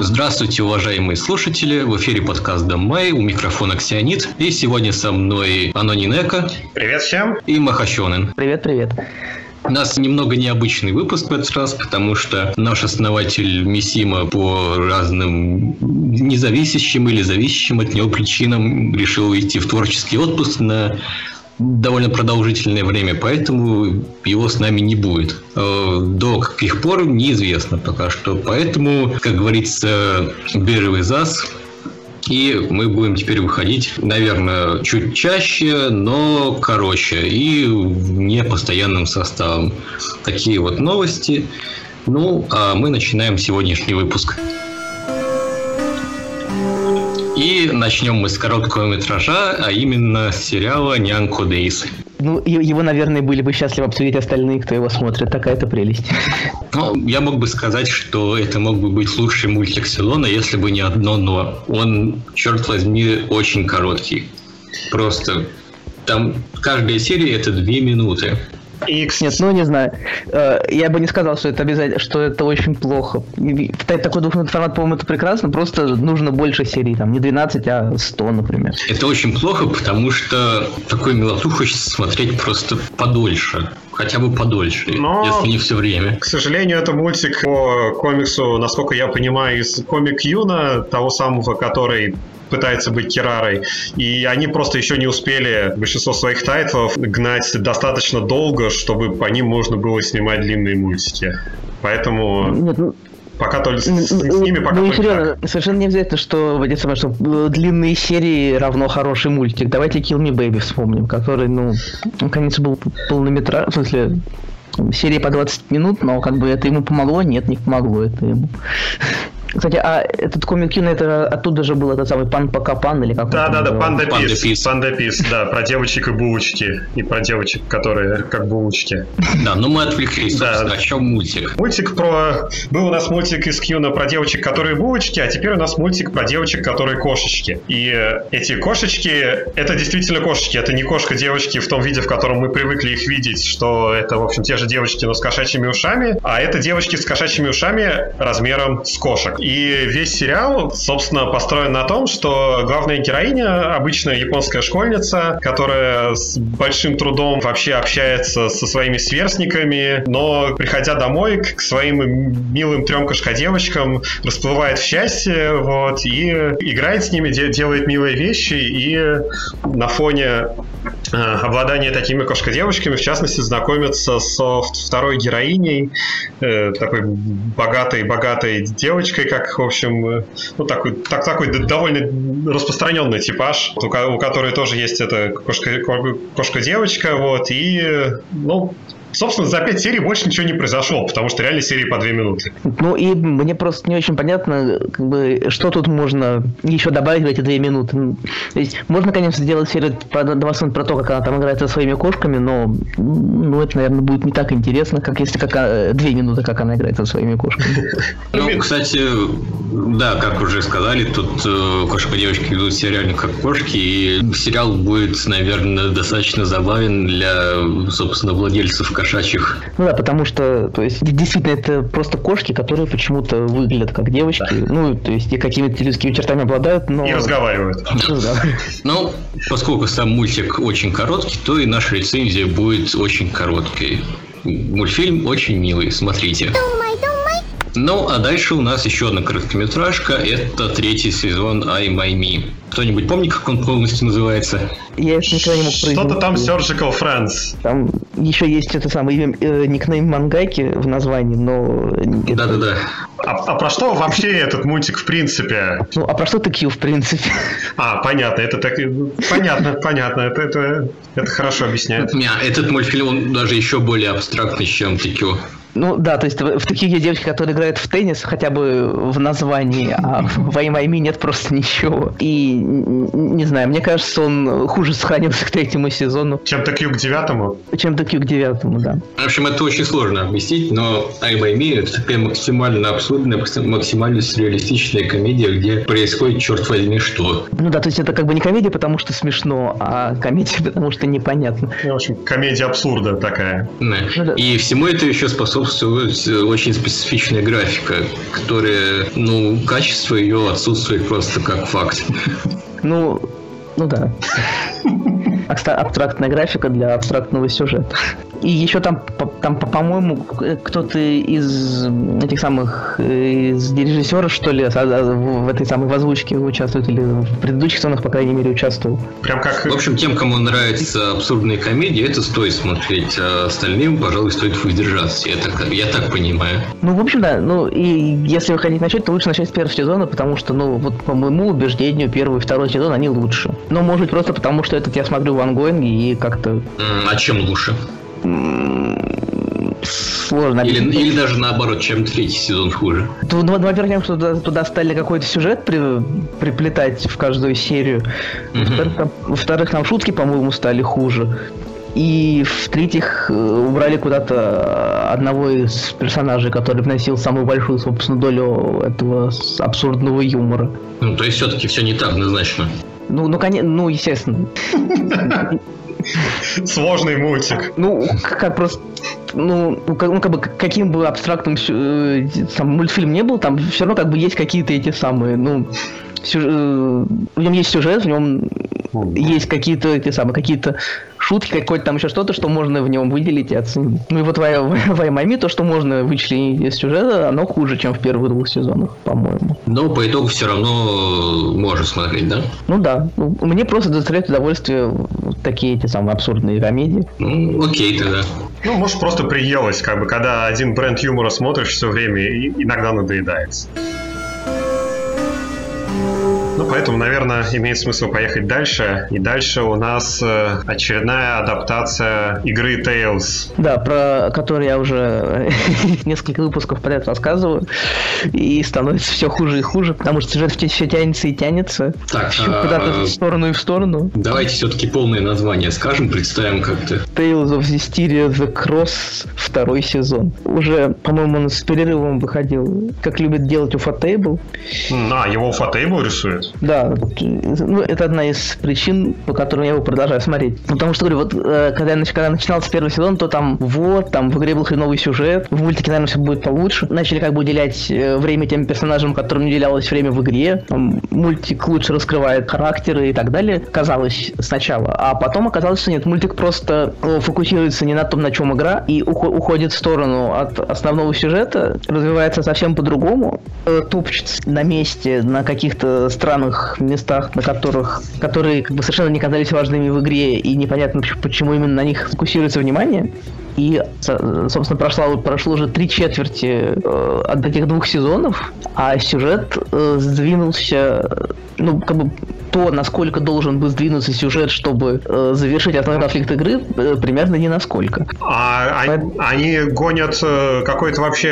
Здравствуйте, уважаемые слушатели! В эфире подкаст Дамай, у микрофона Ксионит. И сегодня со мной Анонин Эко. Привет всем! И Махачонен. Привет-привет. У нас немного необычный выпуск в этот раз, потому что наш основатель Мисима по разным независящим или зависящим от него причинам решил уйти в творческий отпуск на довольно продолжительное время, поэтому его с нами не будет. Э, до каких пор неизвестно пока что. Поэтому, как говорится, беру из ас, и мы будем теперь выходить, наверное, чуть чаще, но короче и не постоянным составом. Такие вот новости. Ну, а мы начинаем сегодняшний выпуск. И начнем мы с короткого метража, а именно с сериала «Нянко Дейс». Ну, его, наверное, были бы счастливы обсудить остальные, кто его смотрит. Такая-то прелесть. Ну, я мог бы сказать, что это мог бы быть лучший мультик сезона, если бы не одно «но». Он, черт возьми, очень короткий. Просто там каждая серия это две минуты. X. Нет, ну не знаю. Э, я бы не сказал, что это обязательно, что это очень плохо. Такой двухминутный формат, по-моему, это прекрасно. Просто нужно больше серий, там не 12, а 100, например. Это очень плохо, потому что такой милоту хочется смотреть просто подольше. Хотя бы подольше, Но, если не все время. К сожалению, это мультик по комиксу, насколько я понимаю, из комик Юна, того самого, который пытается быть Кирарой. И они просто еще не успели большинство своих тайтлов гнать достаточно долго, чтобы по ним можно было снимать длинные мультики. Поэтому... Нет, ну... Пока только с, с, с ними пока ну, серьезно, совершенно не обязательно, что, самое, что длинные серии равно хороший мультик. Давайте Kill Me Baby вспомним, который, ну, наконец был полнометраж, в смысле, серии по 20 минут, но как бы это ему помогло? Нет, не помогло это ему. Кстати, а этот комик кино, это оттуда же был этот самый Пан Пока Пан или как Да, да, да, Панда Пис. Панда Пис, да, про девочек и булочки. И про девочек, которые как булочки. Да, ну мы отвлеклись, да. о чем мультик? Мультик про... Был у нас мультик из Кьюна про девочек, которые булочки, а теперь у нас мультик про девочек, которые кошечки. И эти кошечки, это действительно кошечки, это не кошка-девочки в том виде, в котором мы привыкли их видеть, что это, в общем, те же девочки, но с кошачьими ушами, а это девочки с кошачьими ушами размером с кошек. И весь сериал, собственно, построен на том, что главная героиня, обычная японская школьница, которая с большим трудом вообще общается со своими сверстниками, но, приходя домой к своим милым трем кошкодевочкам, расплывает в счастье, вот, и играет с ними, делает милые вещи, и на фоне э, обладания такими кошкодевочками, в частности, знакомится со второй героиней, э, такой богатой-богатой девочкой, как, в общем, э, ну, такой, так, такой довольно распространенный типаж, у, которой тоже есть эта кошка-девочка, кошка вот, и, ну, Собственно, за 5 серий больше ничего не произошло, потому что реально серии по 2 минуты. Ну и мне просто не очень понятно, как бы, что тут можно еще добавить в эти 2 минуты. Ну, то есть, можно, конечно, сделать серию про 20 минут про то, как она там играет со своими кошками, но ну, это, наверное, будет не так интересно, как если как 2 э, минуты, как она играет со своими кошками. Ну, кстати, да, как уже сказали, тут э, кошка-девочки ведут себя реально как кошки, и сериал будет, наверное, достаточно забавен для, собственно, владельцев кошачьих. Ну да, потому что, то есть, действительно, это просто кошки, которые почему-то выглядят как девочки. Да. Ну, то есть, и какими-то людскими чертами обладают, но... И разговаривают. Ну, поскольку сам мультик очень короткий, то и наша рецензия будет очень короткой. Мультфильм очень милый, смотрите. Ну, а дальше у нас еще одна короткометражка. Это третий сезон I My Me. Кто-нибудь помнит, как он полностью называется? Я никогда не мог произнести. Что-то там Surgical Friends. Там еще есть это самое э, никнейм Мангайки в названии, но... Да-да-да. А, а про что вообще этот мультик в принципе? Ну, а про что ты в принципе? А, понятно, это так... Понятно, понятно, это, это, это хорошо объясняет. Этот мультфильм, он даже еще более абстрактный, чем TQ. Ну да, то есть в таких есть девочки, которые играют в теннис хотя бы в названии, а в Аймайми нет просто ничего. И не знаю, мне кажется, он хуже сохранился к третьему сезону. Чем Q к девятому? Чем Q к девятому, да. В общем, это очень сложно объяснить, но Аймайми это такая максимально абсурдная, максимально сюрреалистичная комедия, где происходит, черт возьми, что. Ну да, то есть это как бы не комедия, потому что смешно, а комедия, потому что непонятно. В общем, комедия абсурда такая. Да. Ну, да. И всему это еще способствует способствует очень специфичная графика, которая, ну, качество ее отсутствует просто как факт. Ну, ну да. Абстрактная графика для абстрактного сюжета. И еще там, там по-моему, кто-то из этих самых из режиссеров, что ли, в этой самой озвучке участвует, или в предыдущих сезонах, по крайней мере, участвовал. Прям как... В общем, тем, кому нравятся абсурдные комедии, это стоит смотреть, а остальным, пожалуй, стоит воздержаться. Это, я так понимаю. Ну, в общем, да. Ну, и если вы хотите начать, то лучше начать с первого сезона, потому что, ну, вот по моему убеждению, первый и второй сезон, они лучше. Но, может быть, просто потому, что этот я смотрю в ангоинге и как-то... А чем лучше? сложно или, или даже наоборот, чем третий сезон хуже. Ну, ну во-первых, что туда, туда стали какой-то сюжет при, приплетать в каждую серию. Во-вторых, во-вторых, там шутки, по-моему, стали хуже. И в-третьих, э, убрали куда-то одного из персонажей, который вносил самую большую, собственно, долю этого абсурдного юмора. Ну, то есть все-таки все не так однозначно. Ну, ну, конечно, ну, естественно. Сложный мультик. Ну, как просто ну, ну, как, ну, как бы каким бы абстрактным э, там, мультфильм не был, там все равно как бы есть какие-то эти самые, ну, сюжет, э, в нем есть сюжет, в нем есть какие-то эти самые, какие-то шутки, какое-то там еще что-то, что можно в нем выделить и оценить. Ну и вот в Мами то, что можно вычленить из сюжета, оно хуже, чем в первых двух сезонах, по-моему. Но по итогу все равно можно смотреть, да? Ну да. Ну, мне просто доставляет удовольствие такие эти самые абсурдные комедии. Ну, окей тогда. Ну, может, просто приелось, как бы, когда один бренд юмора смотришь все время, и иногда надоедается. Ну, поэтому, наверное, имеет смысл поехать дальше. И дальше у нас э, очередная адаптация игры Tales. Да, про которую я уже несколько выпусков подряд рассказываю. И становится все хуже и хуже, потому что сюжет все тянется и тянется. Так, а... куда-то в сторону и в сторону. Давайте все-таки полное название скажем, представим как-то. Tales of Zestiria The Cross второй сезон. Уже, по-моему, он с перерывом выходил, как любит делать Ufotable. А, его Ufotable рисует? Да, ну, это одна из причин, по которым я его продолжаю смотреть. Потому что, говорю, вот э, когда я, когда начинался первый сезон, то там вот, там в игре был хреновый сюжет, в мультике, наверное, все будет получше. Начали как бы уделять э, время тем персонажам, которым не уделялось время в игре. Там, мультик лучше раскрывает характеры и так далее, казалось сначала. А потом оказалось, что нет, мультик просто э, фокусируется не на том, на чем игра, и уходит в сторону от основного сюжета, развивается совсем по-другому, топчется на месте, на каких-то странных странных местах, на которых, которые как бы совершенно не казались важными в игре, и непонятно, почему именно на них фокусируется внимание. И, собственно, прошло, прошло уже три четверти э, от этих двух сезонов, а сюжет э, сдвинулся, ну, как бы то, насколько должен бы сдвинуться сюжет, чтобы э, завершить основной конфликт игры, э, примерно ни насколько. А Поэтому... они гонят э, какой-то вообще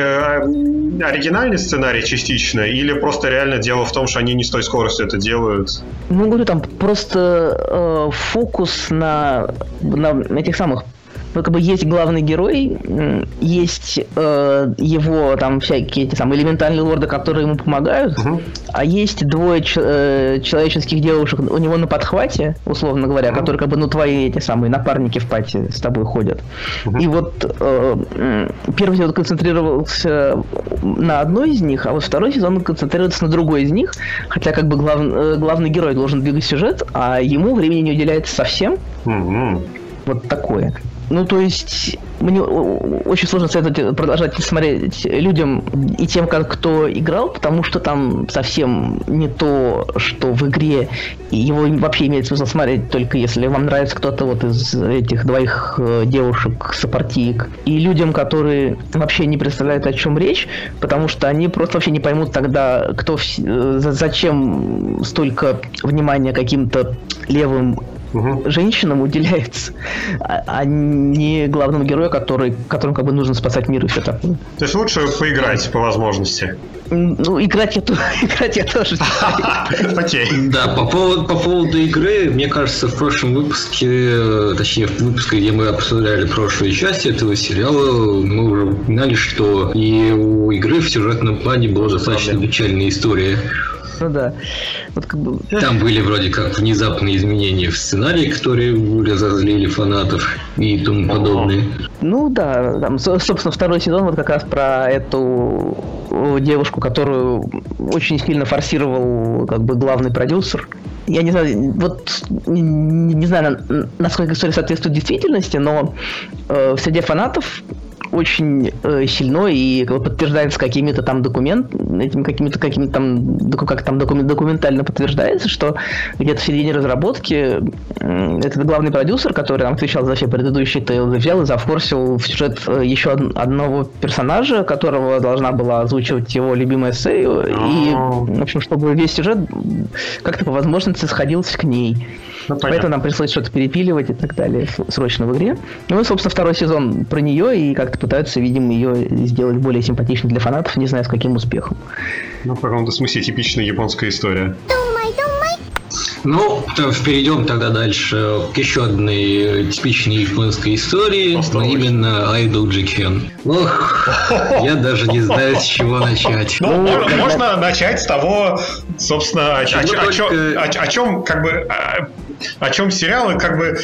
оригинальный сценарий частично, или просто реально дело в том, что они не с той скоростью это делают? Ну, говорю, там просто э, фокус на, на этих самых ну, как бы есть главный герой, есть э, его там всякие эти самые элементальные лорды, которые ему помогают, угу. а есть двое ч- э, человеческих девушек у него на подхвате, условно говоря, угу. которые как бы ну твои эти самые напарники в пати с тобой ходят. Угу. И вот э, первый сезон концентрировался на одной из них, а вот второй сезон концентрируется на другой из них, хотя как бы глав, э, главный герой должен двигать сюжет, а ему времени не уделяется совсем. Угу. Вот такое. Ну, то есть, мне очень сложно советовать продолжать смотреть людям и тем, как кто играл, потому что там совсем не то, что в игре. И его вообще имеет смысл смотреть только если вам нравится кто-то вот из этих двоих э, девушек сопартиек. И людям, которые вообще не представляют, о чем речь, потому что они просто вообще не поймут тогда, кто э, зачем столько внимания каким-то левым угу. женщинам уделяется, а, а не главному герою, который, которому как бы нужно спасать мир и все такое. То есть лучше поиграть по возможности. Ну, играть я, играть я тоже Окей. Да, по поводу, по поводу игры, мне кажется, в прошлом выпуске, точнее, в выпуске, где мы обсуждали прошлые части этого сериала, мы уже упоминали, что и у игры в сюжетном плане была достаточно печальная история. Ну да. Вот как бы... Там были вроде как внезапные изменения в сценарии, которые разозлили фанатов и тому подобное. Ну да, там, собственно, второй сезон вот как раз про эту девушку, которую очень сильно форсировал как бы главный продюсер. Я не знаю, вот не, не знаю, насколько история соответствует действительности, но э, среди фанатов очень э, сильно и подтверждается какими-то там документами, этими какими-то какими там, как там документ, документально подтверждается, что где-то в середине разработки э, этот главный продюсер, который там отвечал за все предыдущие тейлы, взял и зафорсил в сюжет э, еще од- одного персонажа, которого должна была озвучивать его любимая Сэй, и, в общем, чтобы весь сюжет как-то по возможности сходился к ней. Ну, Поэтому нам пришлось что-то перепиливать и так далее срочно в игре. Ну и, собственно, второй сезон про нее, и как-то пытаются, видимо, ее сделать более симпатичной для фанатов, не знаю, с каким успехом. Ну, в каком-то смысле типичная японская история. Ну, перейдем тогда дальше к еще одной типичной японской истории, но именно Idol Jiken. Ох, я даже не знаю, с чего начать. Ну, можно, можно начать с того, собственно, о, о, о, о, о чем, как бы, о, о чем сериалы, как бы,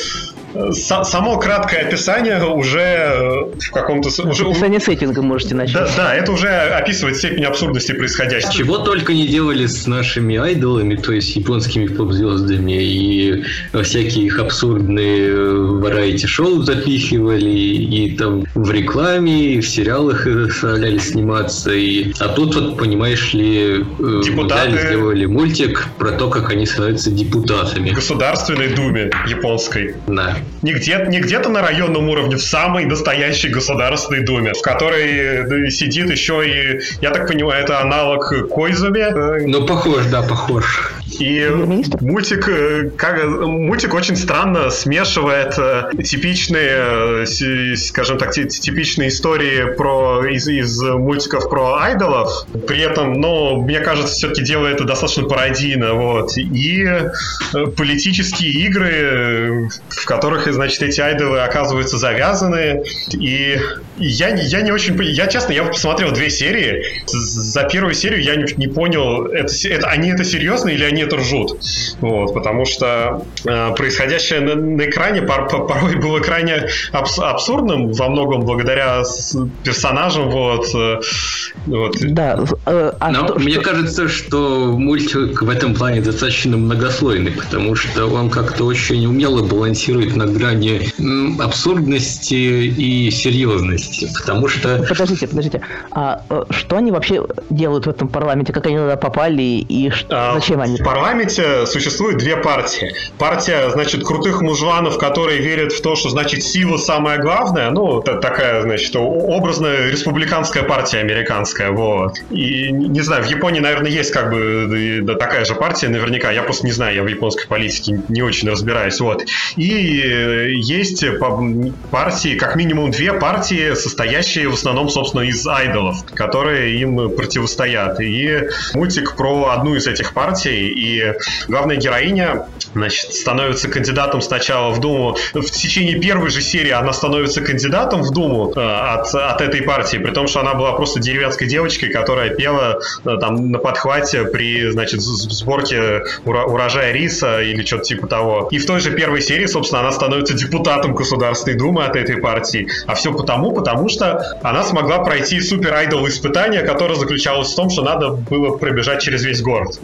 само краткое описание уже э, в каком-то... Уже... Описание сеттинга можете начать. Да, да, это уже описывает степень абсурдности происходящего. Чего только не делали с нашими айдолами, то есть японскими поп-звездами, и всякие их абсурдные э, варайти-шоу запихивали, и там в рекламе, и в сериалах заставляли сниматься, и... а тут вот, понимаешь ли, э, Депутаты... взяли, сделали мультик про то, как они становятся депутатами. В Государственной Думе японской. Да. Не, где, не где-то на районном уровне, в самой настоящей Государственной Думе, в которой сидит еще и, я так понимаю, это аналог Койзуме. Ну, похож, да, похож. И мультик, э, как, мультик очень странно смешивает э, типичные, э, скажем так, типичные истории про, из, из мультиков про айдолов. При этом, но мне кажется, все-таки делает это достаточно пародийно. Вот. И политические игры, в которых, значит, эти айдолы оказываются завязаны. И я, я не очень... Я, честно, я посмотрел две серии. За первую серию я не, не понял, это, это, они это серьезно или они это ржут. Вот, потому что э, происходящее на, на экране пор, порой было крайне абс, абсурдным во многом благодаря персонажам. Вот, э, вот. Да. Э, а Но что, мне что... кажется, что мультик в этом плане достаточно многослойный, потому что он как-то очень умело балансирует на грани абсурдности и серьезности, потому что... Подождите, подождите. А э, что они вообще делают в этом парламенте? Как они туда попали и что, а, зачем они? Парламенте существует две партии. Партия, значит, крутых мужланов, которые верят в то, что, значит, сила самое главное. Ну, такая, значит, образная республиканская партия американская, вот. И, не знаю, в Японии, наверное, есть как бы такая же партия, наверняка. Я просто не знаю, я в японской политике не очень разбираюсь, вот. И э, есть партии, как минимум две партии, состоящие в основном, собственно, из айдолов, которые им противостоят. И мультик про одну из этих партий, и главная героиня значит, становится кандидатом сначала в Думу. В течение первой же серии она становится кандидатом в Думу э, от, от этой партии, при том, что она была просто деревенской девочкой, которая пела э, там на подхвате при, значит, сборке урожая риса или что-то типа того. И в той же первой серии, собственно, она становится депутатом Государственной Думы от этой партии. А все потому, потому что она смогла пройти супер айдол испытание, которое заключалось в том, что надо было пробежать через весь город.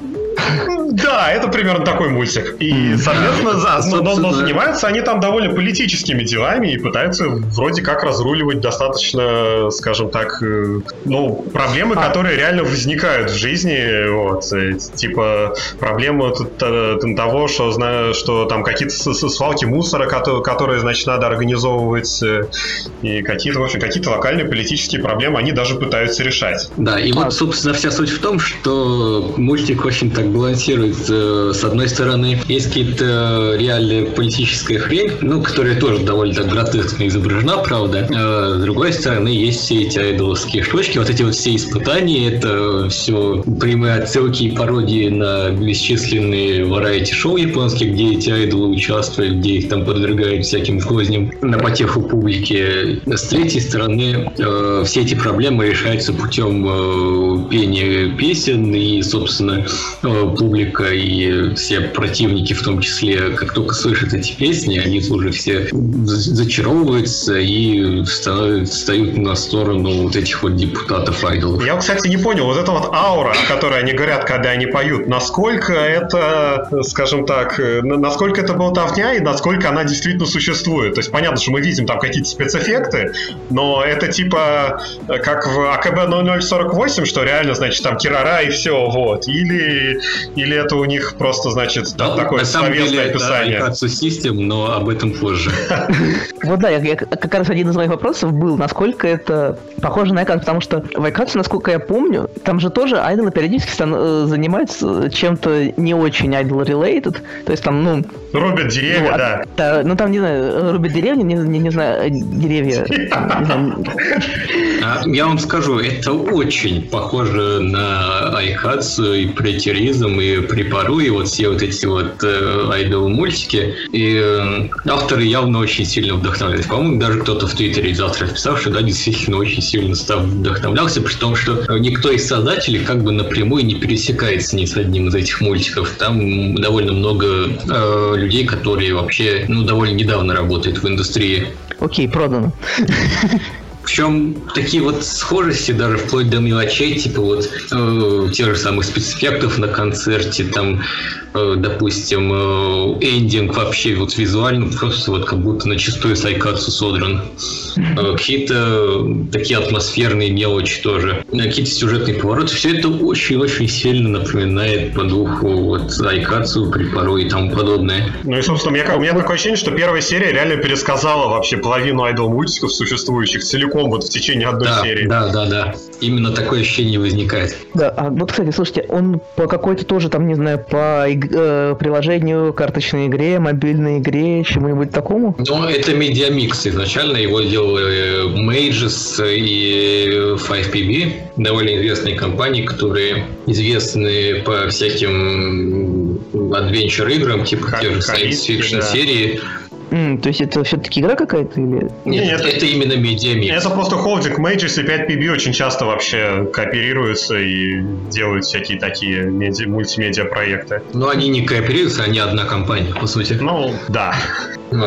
Да, это примерно такой мультик. И, соответственно, да, но, но, но занимаются они там довольно политическими делами и пытаются вроде как разруливать достаточно, скажем так, э, ну, проблемы, а. которые реально возникают в жизни. Вот, э, типа проблема того, что, знаю, что там какие-то свалки мусора, которые, значит, надо организовывать, э, и какие-то, в общем, какие-то локальные политические проблемы они даже пытаются решать. Да, и вот, собственно, вся суть в том, что мультик очень так балансирует. Э, с одной стороны, есть какие-то реальная политическая хрень, ну, которая тоже довольно так гротескно изображена, правда. А с другой стороны, есть все эти айдоловские штучки, вот эти вот все испытания, это все прямые отсылки и пародии на бесчисленные варайти-шоу японские, где эти айдолы участвуют, где их там подвергают всяким козням на потеху публики. С третьей стороны, э, все эти проблемы решаются путем пения песен, и, собственно, публика и все противники в том числе, как только слышат эти песни, они уже все зачаровываются и становятся, встают на сторону вот этих вот депутатов айдолов. Я, кстати, не понял, вот эта вот аура, о которой они говорят, когда они поют, насколько это, скажем так, насколько это болтовня и насколько она действительно существует. То есть понятно, что мы видим там какие-то спецэффекты, но это типа как в АКБ 0048, что реально, значит, там Кирара и все, вот. Или, или это у них просто, значит, да, такое словесное описание. Это System, но об этом позже. Вот да, как раз один из моих вопросов был, насколько это похоже на Айкатсу, потому что в Айкатсу, насколько я помню, там же тоже айдолы периодически э, занимаются чем-то не очень айдол-related, то есть там, ну... Рубят деревья, ну, да. да. Ну там, не знаю, рубят деревья, не, не, не знаю, деревья. А, я вам скажу, это очень похоже на Айхатс и претеризм, и припару, и вот все вот эти вот э, айдол-мультики. И э, авторы явно очень сильно вдохновлялись. По-моему, даже кто-то в Твиттере завтра писал, что да, действительно очень сильно вдохновлялся, при том, что никто из создателей как бы напрямую не пересекается ни с одним из этих мультиков. Там довольно много э, людей, которые вообще ну, довольно недавно работают в индустрии. Окей, продано. Причем такие вот схожести даже вплоть до мелочей, типа вот э, тех же самых спецэффектов на концерте, там Э, допустим, э, эндинг вообще вот визуально просто вот как будто на чистую сайкацу содран. Э, какие-то такие атмосферные мелочи тоже. Какие-то сюжетные повороты. Все это очень-очень сильно напоминает по духу вот Айкацу, Припору и тому подобное. Ну и, собственно, у меня, у меня такое ощущение, что первая серия реально пересказала вообще половину айдол мультиков существующих целиком вот в течение одной да, серии. Да, да, да. Именно такое ощущение возникает. Да, а вот, кстати, слушайте, он по какой-то тоже там, не знаю, по э, приложению, карточной игре, мобильной игре, чему-нибудь такому? Ну, это медиамикс. Изначально его делали Mages и 5PB, довольно известные компании, которые известны по всяким адвенчур играм, типа тех же science fiction серии. Mm, то есть это все-таки игра какая-то или... Нет, Нет это, это именно медиамикс. Это просто холдинг. Mages и 5PB очень часто вообще кооперируются и делают всякие такие меди... мультимедиа проекты. Но они не кооперируются, они одна компания, по сути. Ну, да.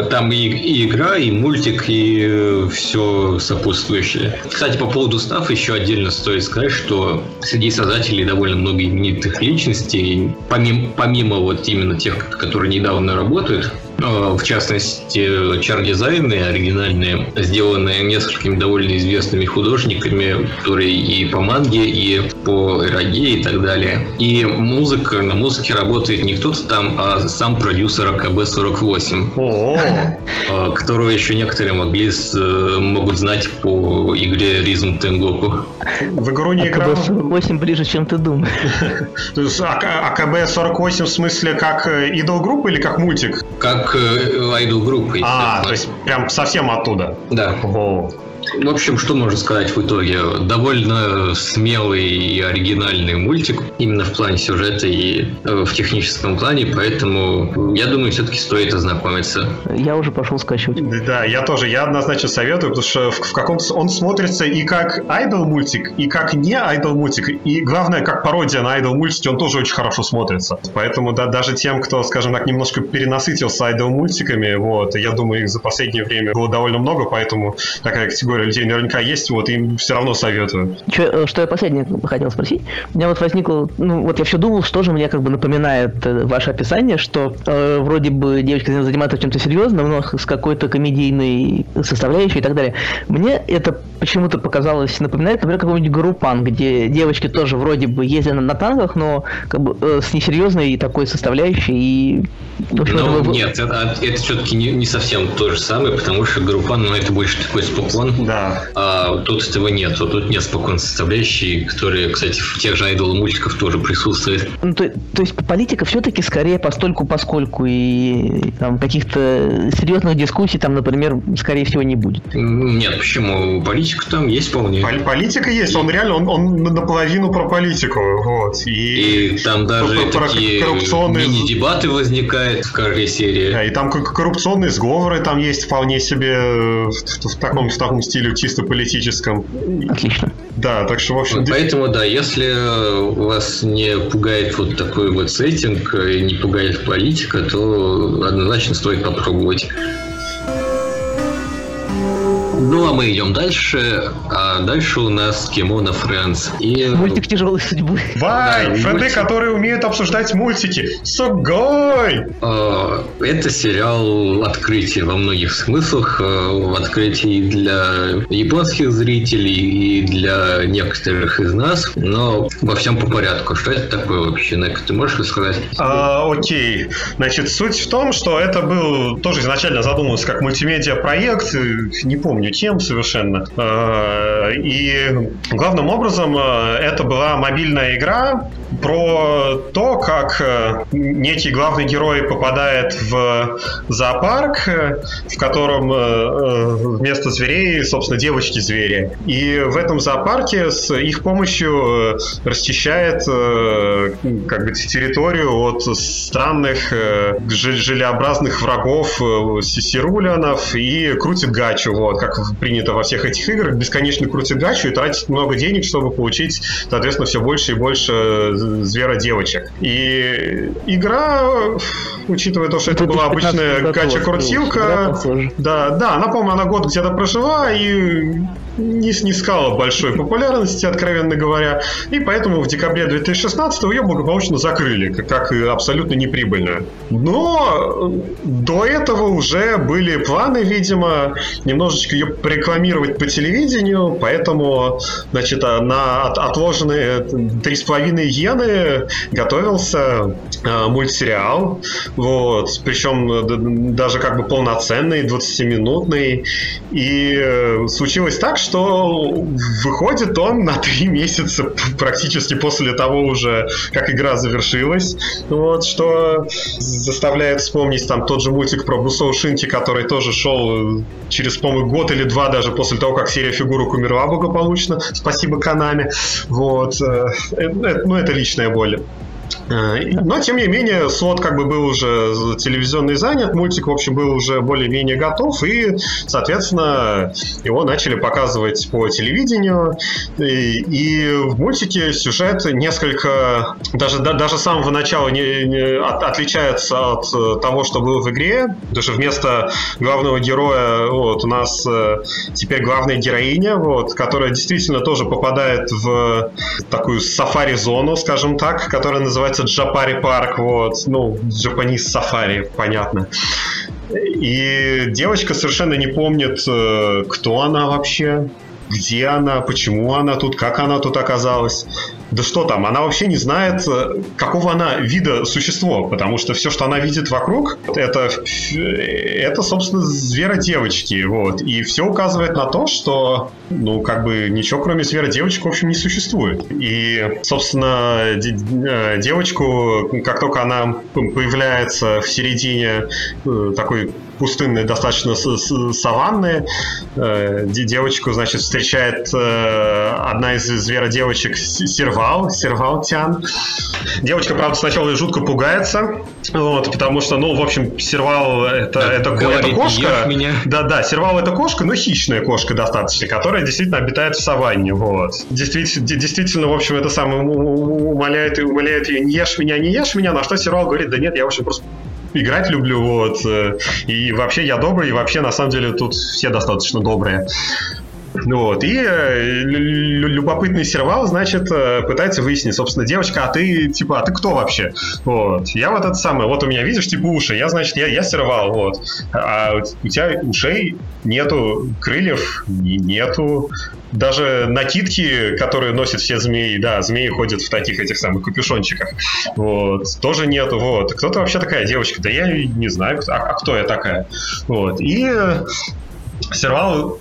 Там и, и игра, и мультик, и э, все сопутствующее. Кстати, по поводу став еще отдельно стоит сказать, что среди создателей довольно много именитых личностей, помимо, помимо вот именно тех, которые недавно работают, в частности, чар-дизайны оригинальные, сделанные несколькими довольно известными художниками, которые и по манге, и по эроге и так далее. И музыка, на музыке работает не кто-то там, а сам продюсер АКБ-48, э, которого еще некоторые могли э, могут знать по игре Ризм Тенгоку. В игру не играл? АКБ-48 ближе, чем ты думаешь. То есть АКБ-48 в смысле как идол группы или как мультик? Как как Idol Group. А, то есть прям совсем оттуда. Да. О. В общем, что можно сказать в итоге? Довольно смелый и оригинальный мультик, именно в плане сюжета и э, в техническом плане, поэтому я думаю, все-таки стоит ознакомиться. Я уже пошел скачивать. Да, я тоже, я однозначно советую, потому что в, в каком-то он смотрится и как idol мультик, и как не idol мультик, и главное, как пародия на idol мультики, он тоже очень хорошо смотрится. Поэтому да, даже тем, кто, скажем так, немножко перенасытился idol мультиками, вот, я думаю, их за последнее время было довольно много, поэтому такая категория категория людей наверняка есть, вот им все равно советую. Че, э, что я последнее хотел спросить? У меня вот возникло, ну вот я все думал, что же мне как бы напоминает э, ваше описание, что э, вроде бы девочка занимается чем-то серьезным, но с какой-то комедийной составляющей и так далее. Мне это почему-то показалось, напоминает, например, какой-нибудь группан, где девочки тоже вроде бы ездят на, на танках, но как бы э, с несерьезной такой составляющей и... В ну, это... нет, это, это все-таки не, не совсем то же самое, потому что группан, ну, это больше такой споклон, Да. А тут этого нет. Тут нет спокойной составляющей, которая, кстати, в тех же айдол мультиков тоже присутствует. Ну, то, то есть политика все-таки скорее постольку поскольку и там каких-то серьезных дискуссий там, например, скорее всего не будет. Нет, почему? Политика там есть вполне. Пол- политика есть, он реально, он, он наполовину про политику, вот. И, и там даже про, такие коррупционные... мини-дебаты возникают в каждой серии. Да, и там коррупционные сговоры там есть вполне себе в, в, в таком, в таком стиле чисто политическом. Отлично. Да, так что, в общем... Поэтому, да, если вас не пугает вот такой вот сеттинг и не пугает политика, то однозначно стоит попробовать. Ну, а мы идем дальше. А дальше у нас Кимона Фрэнс. И... Мультик тяжелой судьбы. Вай! Да, френды, мультик... которые умеют обсуждать мультики. Сугой! А, это сериал открытие во многих смыслах. А, открытие для японских зрителей и для некоторых из нас. Но во всем по порядку. Что это такое вообще? Нек, ты можешь рассказать? А, окей. Значит, суть в том, что это был тоже изначально задумывался как мультимедиа-проект. Не помню, тем совершенно. Э, и главным образом э, это была мобильная игра про то, как э, некий главный герой попадает в зоопарк, в котором вместо зверей, собственно, девочки-звери. И в этом зоопарке с их помощью расчищает как бы территорию от странных желеобразных врагов сирулянов и крутит гачу, вот, как принято во всех этих играх, бесконечно крутит гачу и тратит много денег, чтобы получить, соответственно, все больше и больше зверодевочек. И игра, учитывая то, что это, это была обычная гача-крутилка, да, да, она, по-моему, она год где-то прожила и не снискала большой популярности, откровенно говоря, и поэтому в декабре 2016 ее благополучно закрыли, как абсолютно неприбыльную. Но до этого уже были планы, видимо, немножечко ее рекламировать по телевидению, поэтому, значит, на отложенные 3,5 иены готовился э, мультсериал, вот, причем даже как бы полноценный, 20-минутный, и э, случилось так, что выходит он на 3 месяца практически после того уже, как игра завершилась, вот, что заставляет вспомнить там тот же мультик про Бусоу Шинти, который тоже шел через, по-моему, год или два даже после того, как серия фигурок умерла благополучно. Спасибо Канами. Вот. Э, э, ну, это личная боль. Э, но, тем не менее, слот как бы был уже телевизионный занят, мультик, в общем, был уже более-менее готов, и, соответственно, его начали показывать по телевидению. И, и в мультике сюжет несколько, даже, да, даже с самого начала не, не, от, отличается от э, того, что было в игре, что вместо главного героя вот, у нас э, теперь главная героиня, вот, которая действительно тоже попадает в такую сафари-зону, скажем так, которая называется называется Джапари Парк, вот, ну, Japanese Сафари, понятно. И девочка совершенно не помнит, э, кто она вообще, где она, почему она тут, как она тут оказалась. Да что там, она вообще не знает, э, какого она вида существо, потому что все, что она видит вокруг, это, это собственно, зверодевочки, вот. И все указывает на то, что, ну, как бы ничего кроме зверодевочек, в общем, не существует. И, собственно, э, девочку, как только она появляется в середине э, такой пустынной достаточно саванны. Девочку, значит, встречает одна из зверодевочек Серва Сервал, Сервал Тян. Девочка, правда, сначала жутко пугается, вот, потому что, ну, в общем, Сервал это, это, это кошка. Меня. Да, да, Сервал это кошка, но хищная кошка достаточно, которая действительно обитает в саванне, вот. Действительно, действительно в общем, это самое умоляет и умоляет ее, не ешь меня, не ешь меня, на что Сервал говорит, да нет, я, в общем, просто играть люблю, вот, и вообще я добрый, и вообще, на самом деле, тут все достаточно добрые. Вот. И э, любопытный сервал, значит, э, пытается выяснить, собственно, девочка, а ты, типа, а ты кто вообще? Вот. Я вот это самое, вот у меня, видишь, типа, уши, я, значит, я, я сервал, вот. А у тебя ушей нету, крыльев нету, даже накидки, которые носят все змеи, да, змеи ходят в таких этих самых капюшончиках, вот, тоже нету, вот. Кто то вообще такая девочка? Да я не знаю, а, а кто я такая? Вот. И Сервал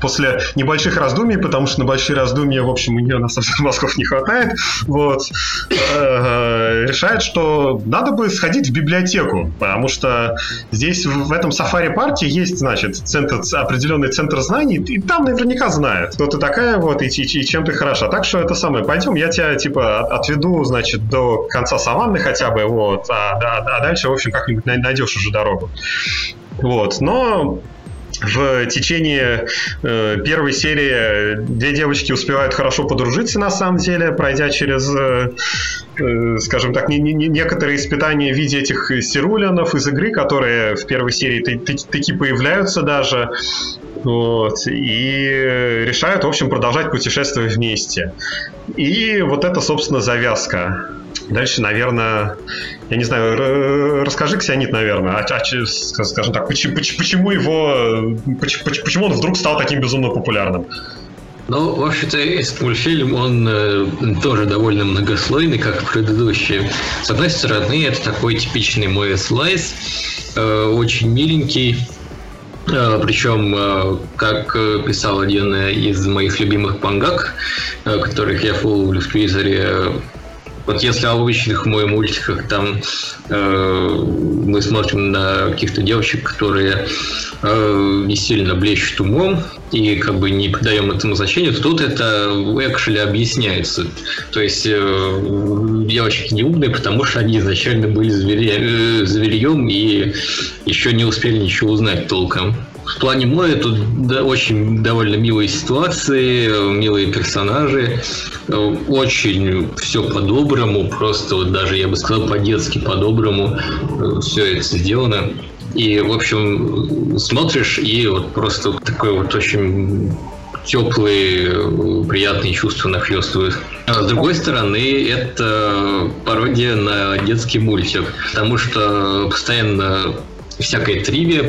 после небольших раздумий, потому что на большие раздумья, в общем, у нее на самом деле мозгов не хватает, вот, э, решает, что надо бы сходить в библиотеку, потому что здесь в этом сафари-парке есть, значит, центр, определенный центр знаний, и там наверняка знают, кто ты такая, вот, и, и, и чем ты хороша. Так что это самое, пойдем, я тебя, типа, отведу, значит, до конца саванны хотя бы, вот, а, а, а дальше, в общем, как-нибудь найдешь уже дорогу. Вот, но в течение э, первой серии две девочки успевают хорошо подружиться, на самом деле, пройдя через, э, э, скажем так, не, не, некоторые испытания в виде этих сирулянов из игры, которые в первой серии таки появляются даже. Вот, и решают, в общем, продолжать путешествие вместе. И вот это, собственно, завязка. Дальше, наверное, я не знаю, расскажи, Ксионит, наверное, а, а, скажем так, почему, почему его, почему, он вдруг стал таким безумно популярным? Ну, в общем-то, этот мультфильм, он э, тоже довольно многослойный, как предыдущие. С одной стороны, это такой типичный мой слайс, э, очень миленький, э, причем, э, как писал один из моих любимых пангак, э, которых я фолловлю в Твиттере, вот если в обычных мой мультиках там э, мы смотрим на каких-то девочек, которые э, не сильно блещут умом и как бы не придаем этому значения, то тут это экшели объясняется. То есть э, девочки не умные, потому что они изначально были зверя, э, зверьем и еще не успели ничего узнать толком. В плане моря тут да, очень довольно милые ситуации, милые персонажи, очень все по-доброму, просто вот даже, я бы сказал, по-детски по-доброму э, все это сделано. И, в общем, смотришь, и вот просто такой вот очень теплые, приятные чувства нахлестывают. А с другой стороны, это пародия на детский мультик, потому что постоянно всякая тривия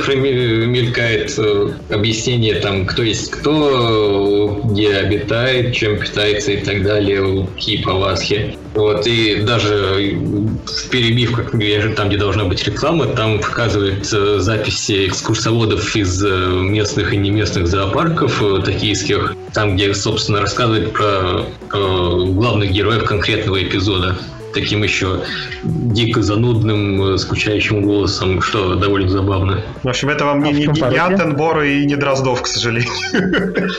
мелькает, э, объяснение там, кто есть кто, где обитает, чем питается и так далее, какие повадки. Вот, и даже в перебивках, там, где должна быть реклама, там показывают э, записи экскурсоводов из э, местных и неместных зоопарков токийских, там, где, собственно, рассказывают про главных героев конкретного эпизода таким еще дико занудным, э, скучающим голосом, что довольно забавно. В общем, это вам не, не, не Антенбор и не Дроздов, к сожалению.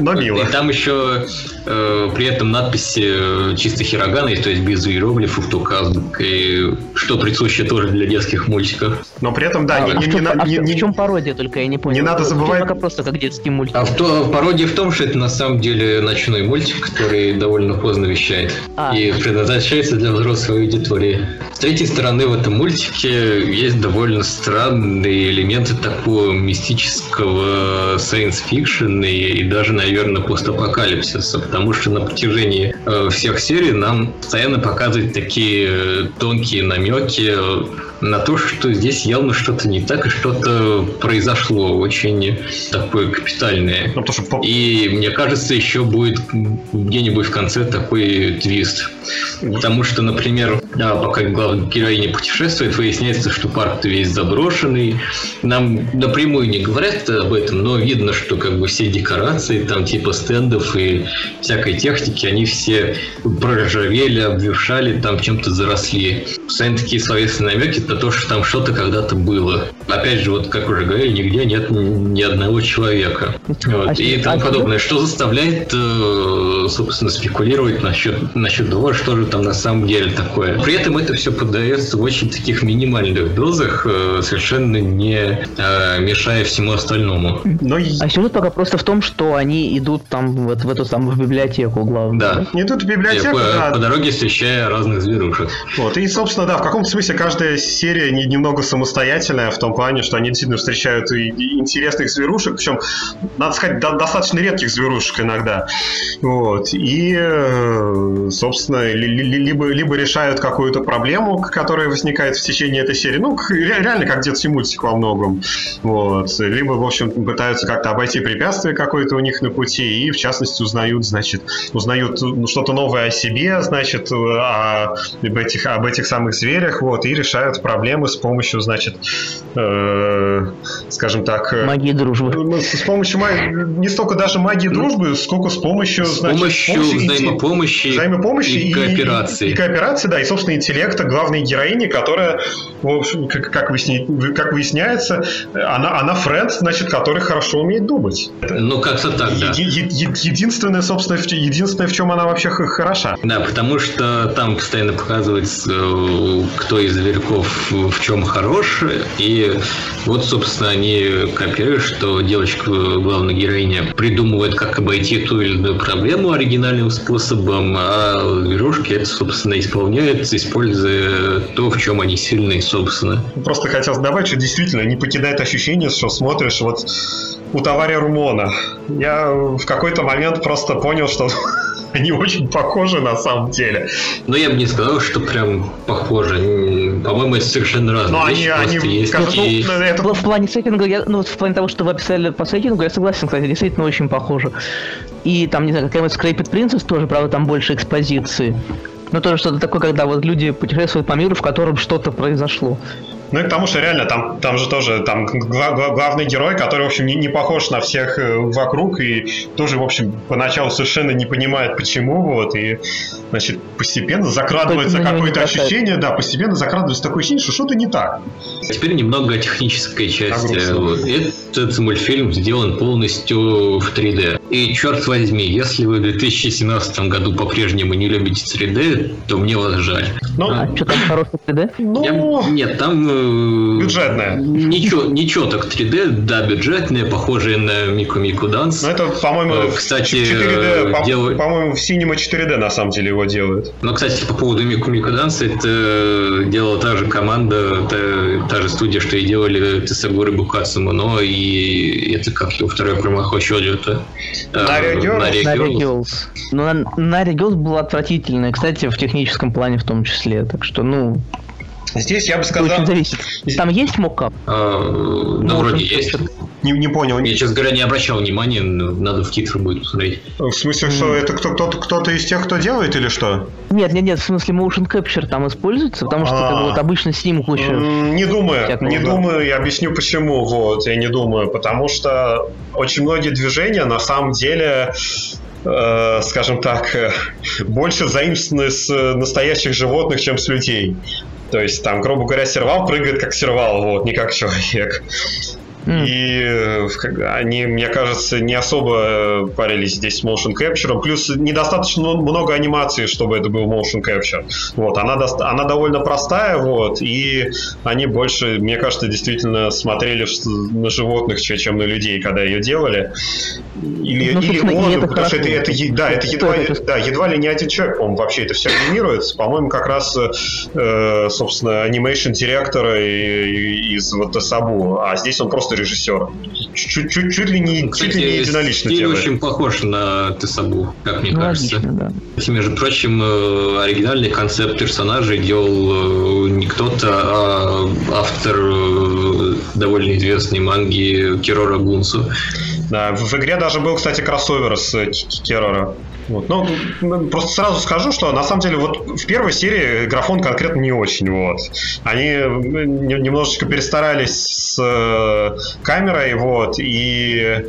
Но мило. И там еще э, при этом надписи э, чисто хироганой, то есть без иероглифов, только азбукой, что присуще тоже для детских мультиков. Но при этом, да, а, не, а не, в, не, а не, в чем пародия, только я не понял. Не надо забывать... Пока просто как детский мультик. А в то, пародия в том, что это на самом деле ночной мультик, который довольно поздно вещает. А. И предназначается для взрослой аудитории. С третьей стороны, в этом мультике есть довольно странные элементы такого мистического science fiction и, и даже, наверное, постапокалипсиса, потому что на протяжении э, всех серий нам постоянно показывают такие э, тонкие намеки на то, что здесь явно что-то не так и что-то произошло очень такое капитальное. Ну, что... И мне кажется, еще будет где-нибудь в конце такой твист. Потому что, например, да, пока главная героиня путешествует, выясняется, что парк весь заброшенный. Нам напрямую не говорят об этом, но видно, что как бы все декорации, там типа стендов и всякой техники, они все проржавели, обвешали, там чем-то заросли. Постоянно такие словесные намеки на то, что там что-то когда-то было. Опять же, вот как уже говорили, нигде нет ни одного человека. Вот. А и тому а подобное. Что заставляет, э, собственно, спекулировать насчет, насчет того, что же там на самом деле такое. При этом это все подается в очень таких минимальных дозах, э, совершенно не э, мешая всему остальному. Но... А сюжет пока просто в том, что они идут там вот в эту самую библиотеку главную. Да. да? Идут в библиотеку, по, да. по дороге встречая разных зверушек. Вот. И, собственно, да, в каком-то смысле каждая серия немного самостоятельная в том плане, что они действительно встречают и интересных зверушек, причем, надо сказать, достаточно редких зверушек иногда. Вот. И, э, собственно, либо, либо решают, как какую-то проблему, которая возникает в течение этой серии. Ну, реально как детский мультик во многом. Вот. Либо, в общем, пытаются как-то обойти препятствие какое-то у них на пути и, в частности, узнают, значит, узнают ну, что-то новое о себе, значит, о, об, этих, об этих самых зверях, вот, и решают проблемы с помощью, значит, э, скажем так... Э, магии дружбы. Ну, с помощью не столько даже магии дружбы, сколько с помощью, с значит, помощью, помощью взаимопомощи, взаимопомощи и, и кооперации. И, и кооперации, да, и, собственно, интеллекта главной героини, которая, в общем, как, как, выясня, как выясняется, она, она френд, значит, который хорошо умеет думать. Ну, как-то так, да. Е- е- единственное, собственно, в, единственное, в чем она вообще хороша. Да, потому что там постоянно показывается, э, кто из зверьков в чем хорош, и вот, собственно, они копируют, что девочка, главная героиня, придумывает, как обойти ту или иную проблему оригинальным способом, а зверушки это, собственно, исполняют, используя то, в чем они сильны, собственно. Просто хотел добавить, что действительно не покидает ощущение, что смотришь вот у товаря Румона. Я в какой-то момент просто понял, что они очень похожи на самом деле. Но я бы не сказал, что прям похожи. По-моему, это совершенно разные Но вещи. Они, они есть как, ну, это... в, в плане сеттинга, я, ну, в плане того, что вы описали по сеттингу, я согласен, кстати, действительно очень похоже. И там, не знаю, какая-нибудь Scraped Princess тоже, правда, там больше экспозиции. Но тоже что-то такое, когда вот люди путешествуют по миру, в котором что-то произошло. Ну и к тому, что реально там, там же тоже там гла- гла- главный герой, который, в общем, не, не похож на всех э, вокруг и тоже, в общем, поначалу совершенно не понимает, почему, вот, и, значит, постепенно закрадывается какое-то ощущение, да, постепенно закрадывается такое ощущение, что что-то не так. Теперь немного о технической части. Этот мультфильм сделан полностью в 3D. И черт возьми, если вы в 2017 году по-прежнему не любите 3D, то мне вас жаль. Ну, а, что там хороший 3D? Ну, Я, нет, там э, Бюджетная. Ничего, ничего так 3D, да, бюджетная, похожая на Мику Мику Данс. Ну, это, по-моему, э, кстати, 4D, по- дел... по-моему, в Cinema 4D на самом деле его делают. Но, кстати, по поводу Мику Мику Данс, это делала та же команда, та, та же студия, что и делали Тесагуры Букацу но и это как его второй промаху Чодио-то. Нария. Ну, Нария Girls была отвратительная, кстати, в техническом плане в том числе, так что, ну, Здесь я бы сказал... Очень зависит. Там есть мокап? А, ну, вроде есть. Не, не понял. Я, честно говоря, не обращал внимания, надо в титры будет посмотреть. В смысле, что это кто, кто-то, кто-то из тех, кто делает или что? Нет, нет, нет, в смысле motion capture там используется, потому что как вот обычно снимок лучше. Не думаю, не думаю, я объясню почему. Вот, я не думаю, потому что очень многие движения на самом деле э, скажем так, больше заимствованы с настоящих животных, чем с людей. То есть там, грубо говоря, сервал прыгает как сервал, вот, не как человек. И э, они, мне кажется, не особо э, парились здесь с motion capture. Плюс недостаточно много анимации, чтобы это был motion capture. Вот, она, она довольно простая, вот, и они больше, мне кажется, действительно смотрели на животных, чем на людей, когда ее делали. Или, ну, или он, это потому что это, это, да, это едва, да, едва ли не один человек, по-моему, вообще это все анимируется. По-моему, как раз, э, собственно, анимейшн директора из вот Сабу, а здесь он просто режиссер. Чуть, чуть, чуть ли не, Кстати, чуть ли не единолично делает. очень похож на Тесабу, как мне ну, кажется. Логично, да. Между прочим, э, оригинальный концепт персонажей делал э, не кто-то, а автор э, довольно известной манги Кирора Гунсу. Да, в игре даже был, кстати, кроссовер с Террора. Вот. Ну, просто сразу скажу, что на самом деле вот в первой серии графон конкретно не очень. Вот. Они немножечко перестарались с э, камерой, вот, и Э,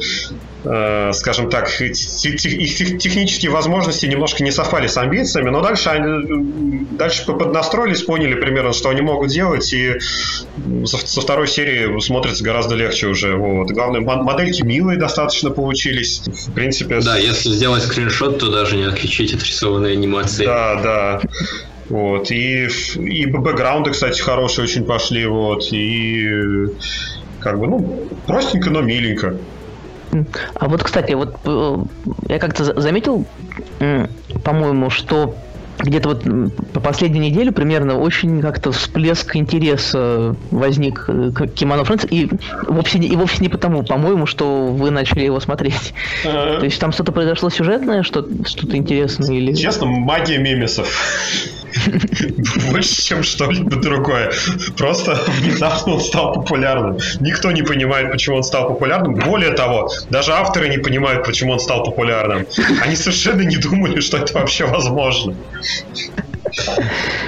скажем так, их технические возможности немножко не совпали с амбициями, но дальше они дальше поднастроились, поняли примерно, что они могут делать, и со второй серии смотрится гораздо легче уже. Вот. Главное, модельки милые достаточно получились. В принципе... Да, если сделать скриншот, то даже не отличить от рисованной анимации. Да, да. Вот. И, и бэкграунды, кстати, хорошие очень пошли. Вот. И как бы, ну, простенько, но миленько. А вот, кстати, вот э, я как-то заметил, по-моему, что где-то вот по последней неделе примерно очень как-то всплеск интереса возник э, к Кимоно Фрэнс, и вовсе, не, и вовсе не потому, по-моему, что вы начали его смотреть. А... То есть там что-то произошло сюжетное, что, что-то интересное или... Честно, магия мемесов. Больше, чем что-либо другое. Просто внезапно он стал популярным. Никто не понимает, почему он стал популярным. Более того, даже авторы не понимают, почему он стал популярным. Они совершенно не думали, что это вообще возможно.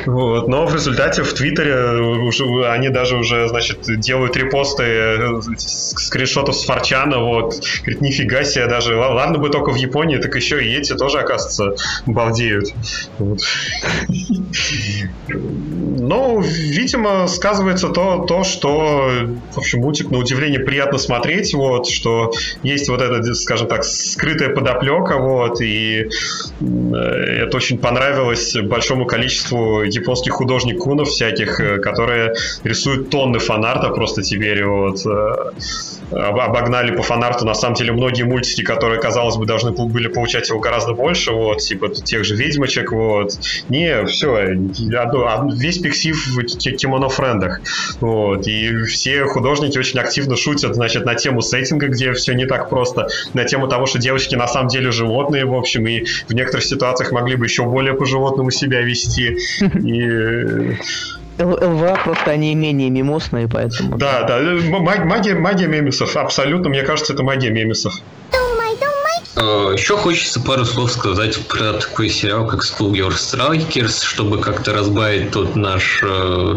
Вот. Но в результате в Твиттере уже, они даже уже, значит, делают репосты э, скриншотов с Форчана, вот. Говорит, нифига себе, даже, ладно бы только в Японии, так еще и эти тоже, оказывается, балдеют. Вот. Ну, видимо, сказывается то, то, что, в общем, мультик, на удивление, приятно смотреть, вот, что есть вот эта, скажем так, скрытая подоплека, вот, и это очень понравилось большому количеству японских художников всяких, э, которые рисуют тонны фанарта просто теперь, вот, э, обогнали по фанарту, на самом деле, многие мультики, которые, казалось бы, должны были получать его гораздо больше, вот, типа тех же Ведьмочек, вот. Не, все, весь пиксив в кимоно-френдах, вот, и все художники очень активно шутят, значит, на тему сеттинга, где все не так просто, на тему того, что девочки на самом деле животные, в общем, и в некоторых ситуациях могли бы еще более по-животному себя вести, и ЛВА просто они менее мимосные, поэтому... Да, да, магия, магия мемесов, абсолютно, мне кажется, это магия мемесов. Э, Еще хочется пару слов сказать про такой сериал, как Schoolgirl Strikers, чтобы как-то разбавить тот наш, э,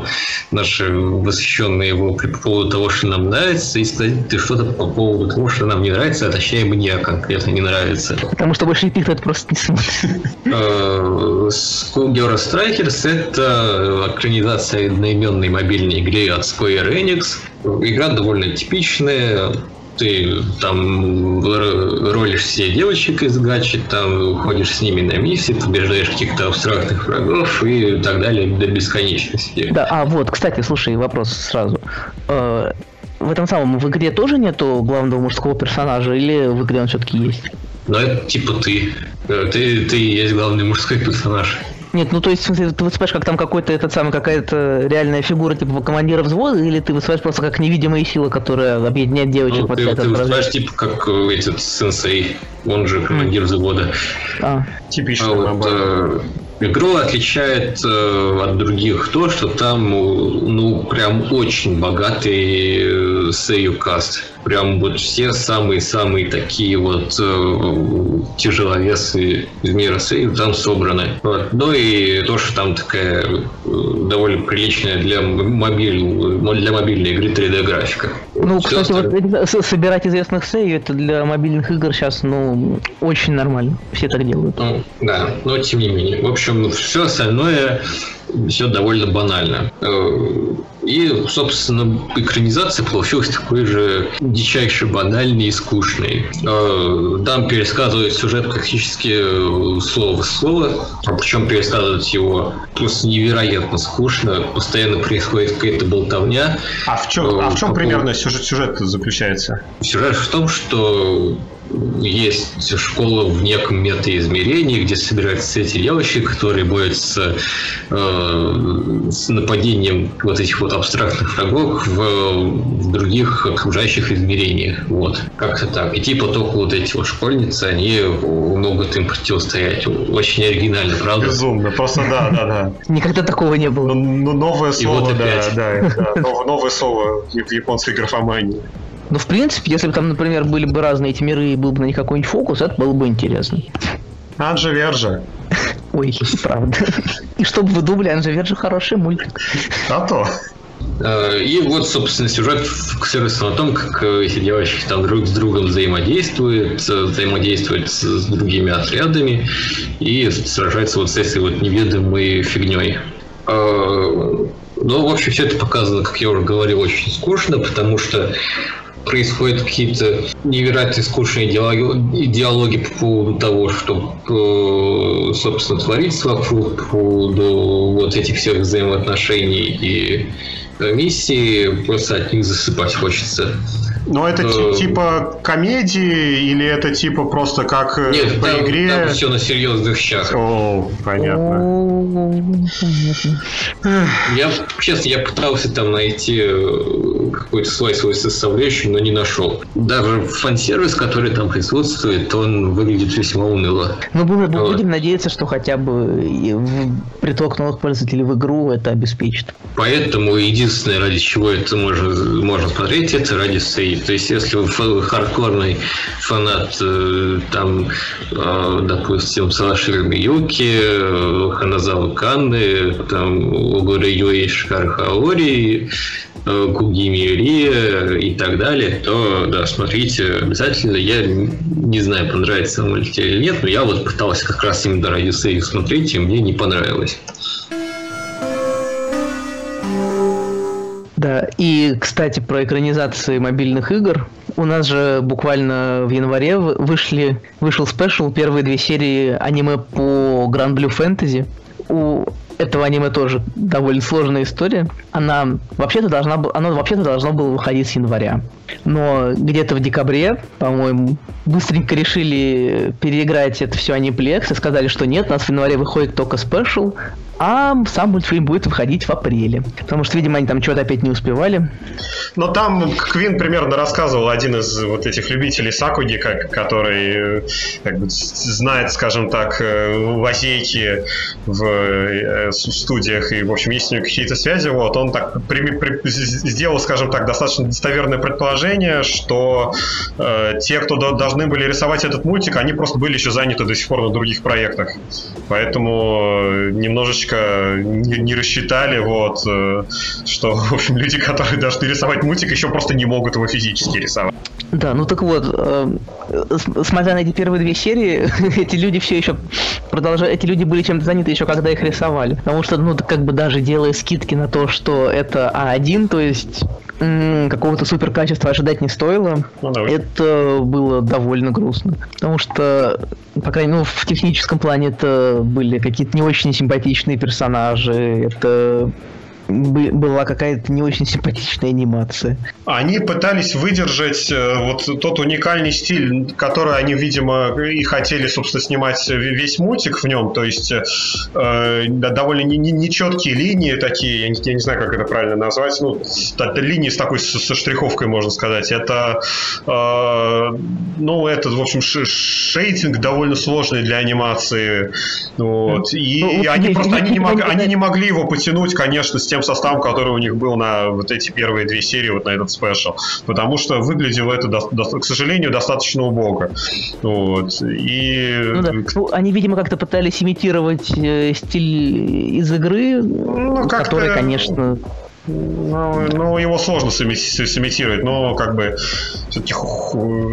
наши восхищенные его по поводу того, что нам нравится, и сказать ты что-то по поводу того, что нам не нравится, а точнее мне конкретно не нравится. Потому что больше никто это просто не смотрит. Э, Schoolgirl Strikers — это экранизация одноименной мобильной игры от Square Enix. Игра довольно типичная, ты там ролишь все девочек из гачи, там ходишь с ними на миссии, побеждаешь каких-то абстрактных врагов и так далее до бесконечности. Да, а вот, кстати, слушай, вопрос сразу. Э, в этом самом в игре тоже нету главного мужского персонажа, или в игре он все-таки есть? Ну, это типа ты. Э, ты, ты есть главный мужской персонаж. Нет, ну то есть, в смысле, ты выступаешь как там какой-то этот самый, какая-то реальная фигура типа командира взвода, или ты выступаешь просто как невидимая сила, которая объединяет девочек ну, под ты, ты выступаешь типа как э, этот сенсей, он же командир mm. взвода. А. Типично. А вот, э, игру отличает э, от других то, что там, ну, прям очень богатый сейю э, каст прям вот все самые-самые такие вот э, тяжеловесы из мира сейв там собраны. Вот. Ну и то, что там такая э, довольно приличная для, мобиль, для мобильной игры 3D графика. Ну, Все кстати, остальное... вот собирать известных сейв это для мобильных игр сейчас, ну, очень нормально. Все так делают. Ну, да, но тем не менее. В общем, все остальное все довольно банально. Э, и, собственно, экранизация получилась такой же дичайше банальной и скучной. Э, там пересказывают сюжет практически э, слово в слово, причем пересказывать его просто невероятно скучно, постоянно происходит какая-то болтовня. А в чем, а в чем примерно сюжет, сюжет заключается? Сюжет в том, что есть школа в неком метаизмерении, где собираются эти девочки, которые борются э, с нападением вот этих вот абстрактных врагов в, в других окружающих измерениях. Вот, как-то так. И типа только вот эти вот школьницы, они могут им противостоять. Очень оригинально, правда? Безумно, просто да, да, да. Никогда такого не было. Ну, ну новое слово, вот да, да, да, новое слово в японской графомании. Ну, в принципе, если бы там, например, были бы разные эти миры и был бы на них какой-нибудь фокус, это было бы интересно. Анжа Верджа. Ой, правда. И чтобы вы думали, Анжа Верджа хороший мультик. А то. Э, и вот, собственно, сюжет фокусируется на том, как эти девочки там друг с другом взаимодействуют, э, взаимодействуют с другими отрядами и сражаются вот с этой вот неведомой фигней. Э, ну, в общем, все это показано, как я уже говорил, очень скучно, потому что происходят какие-то невероятно скучные диалоги, диалоги по поводу того, что, э, собственно, творится вокруг, по поводу вот этих всех взаимоотношений и миссии, просто от них засыпать хочется. Но это э, типа комедии или это типа просто как Нет, по там, игре? Там все на серьезных щах. О, понятно. Я, честно, я пытался там найти э, какой-то свой свой составляющий, но не нашел. Даже фан-сервис, который там присутствует, он выглядит весьма уныло. Ну, мы будем надеяться, что хотя бы приток новых пользователей в игру это обеспечит. Поэтому единственное, ради чего это можно, можно смотреть, это ради сейв. То есть, если вы хардкорный фанат э, там, э, допустим, Савашири Миюки, Ханазава Канны, там, Угура Юи Шикар Хаори, Кугими Рия и так далее, то да, смотрите обязательно. Я не знаю, понравится вам или нет, но я вот пытался как раз именно ради сейв смотреть, и мне не понравилось. Да, и, кстати, про экранизации мобильных игр. У нас же буквально в январе вышли, вышел special, первые две серии аниме по Granblue Fantasy. У этого аниме тоже довольно сложная история. Она вообще-то должна, оно вообще-то должно было выходить с января. Но где-то в декабре, по-моему, быстренько решили переиграть это все Aniplex и сказали, что нет, у нас в январе выходит только special, а сам мультфильм будет выходить в апреле. Потому что, видимо, они там что-то опять не успевали. Но там Квин примерно рассказывал один из вот этих любителей Сакуги, как, который как бы, знает, скажем так, э, лазейки в э, студиях и, в общем, есть у него какие-то связи. Вот он так при, при, сделал, скажем так, достаточно достоверное предположение, что э, те, кто до, должны были рисовать этот мультик, они просто были еще заняты до сих пор на других проектах. Поэтому э, немножечко немножечко не, не рассчитали, вот, э, что, в общем, люди, которые должны рисовать мультик, еще просто не могут его физически рисовать. Да, ну так вот, э, смотря на эти первые две серии, эти люди все еще продолжают, эти люди были чем-то заняты еще когда их рисовали. Потому что, ну, как бы даже делая скидки на то, что это А1, то есть какого-то супер качества ожидать не стоило. Ну, это было довольно грустно. Потому что, по крайней мере, ну, в техническом плане это были какие-то не очень симпатичные персонажи. Это была какая-то не очень симпатичная анимация. Они пытались выдержать э, вот тот уникальный стиль, который они, видимо, и хотели, собственно, снимать весь мультик в нем. То есть э, довольно нечеткие линии такие, я не, я не знаю, как это правильно назвать, ну, линии с такой со штриховкой, можно сказать. Это, э, ну, это, в общем, шейдинг довольно сложный для анимации. Вот. И, ну, и они просто они не, мог, они не могли его потянуть, конечно, с тем тем составом, который у них был на вот эти первые две серии, вот на этот спешл. Потому что выглядело это, до, до, к сожалению, достаточно убого. Вот. И... Ну, да. ну, они, видимо, как-то пытались имитировать э, стиль из игры, ну, который, конечно... Ну, ну, его сложно сымитировать, но как бы все-таки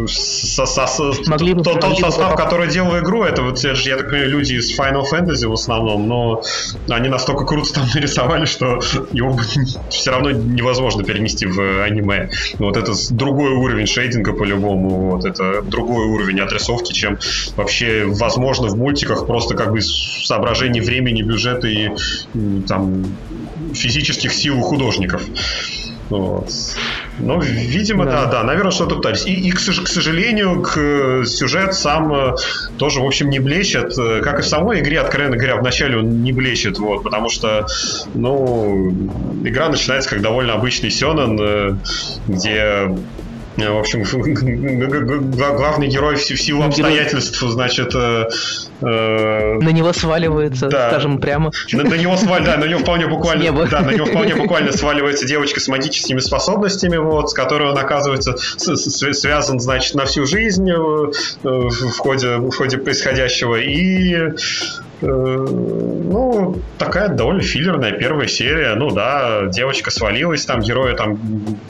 со, со, могли тот, тот состав, который делал игру, это вот, это же, я так понимаю, люди из Final Fantasy в основном, но они настолько круто там нарисовали, что его все равно невозможно перенести в аниме. Вот это другой уровень шейдинга по-любому, вот это другой уровень отрисовки, чем вообще возможно в мультиках просто как бы соображений времени, бюджета и там физических сил у художников. Вот. Ну, видимо, да, да, да наверное, что-то пытались. И, и к, к сожалению, к, э, сюжет сам э, тоже, в общем, не блещет. Э, как и в самой игре, откровенно говоря, вначале он не блещет, вот, потому что, ну, игра начинается как довольно обычный Сёнэн, где в общем, главный герой в силу обстоятельств, значит... Э, э, на него сваливается, да, скажем прямо. На, на него сваливается, да, на него вполне буквально, да, на него вполне буквально сваливается девочка с магическими способностями, вот, с которой он оказывается связан, значит, на всю жизнь в ходе, в ходе происходящего. И Э, ну, такая довольно филлерная первая серия. Ну да, девочка свалилась, там герой там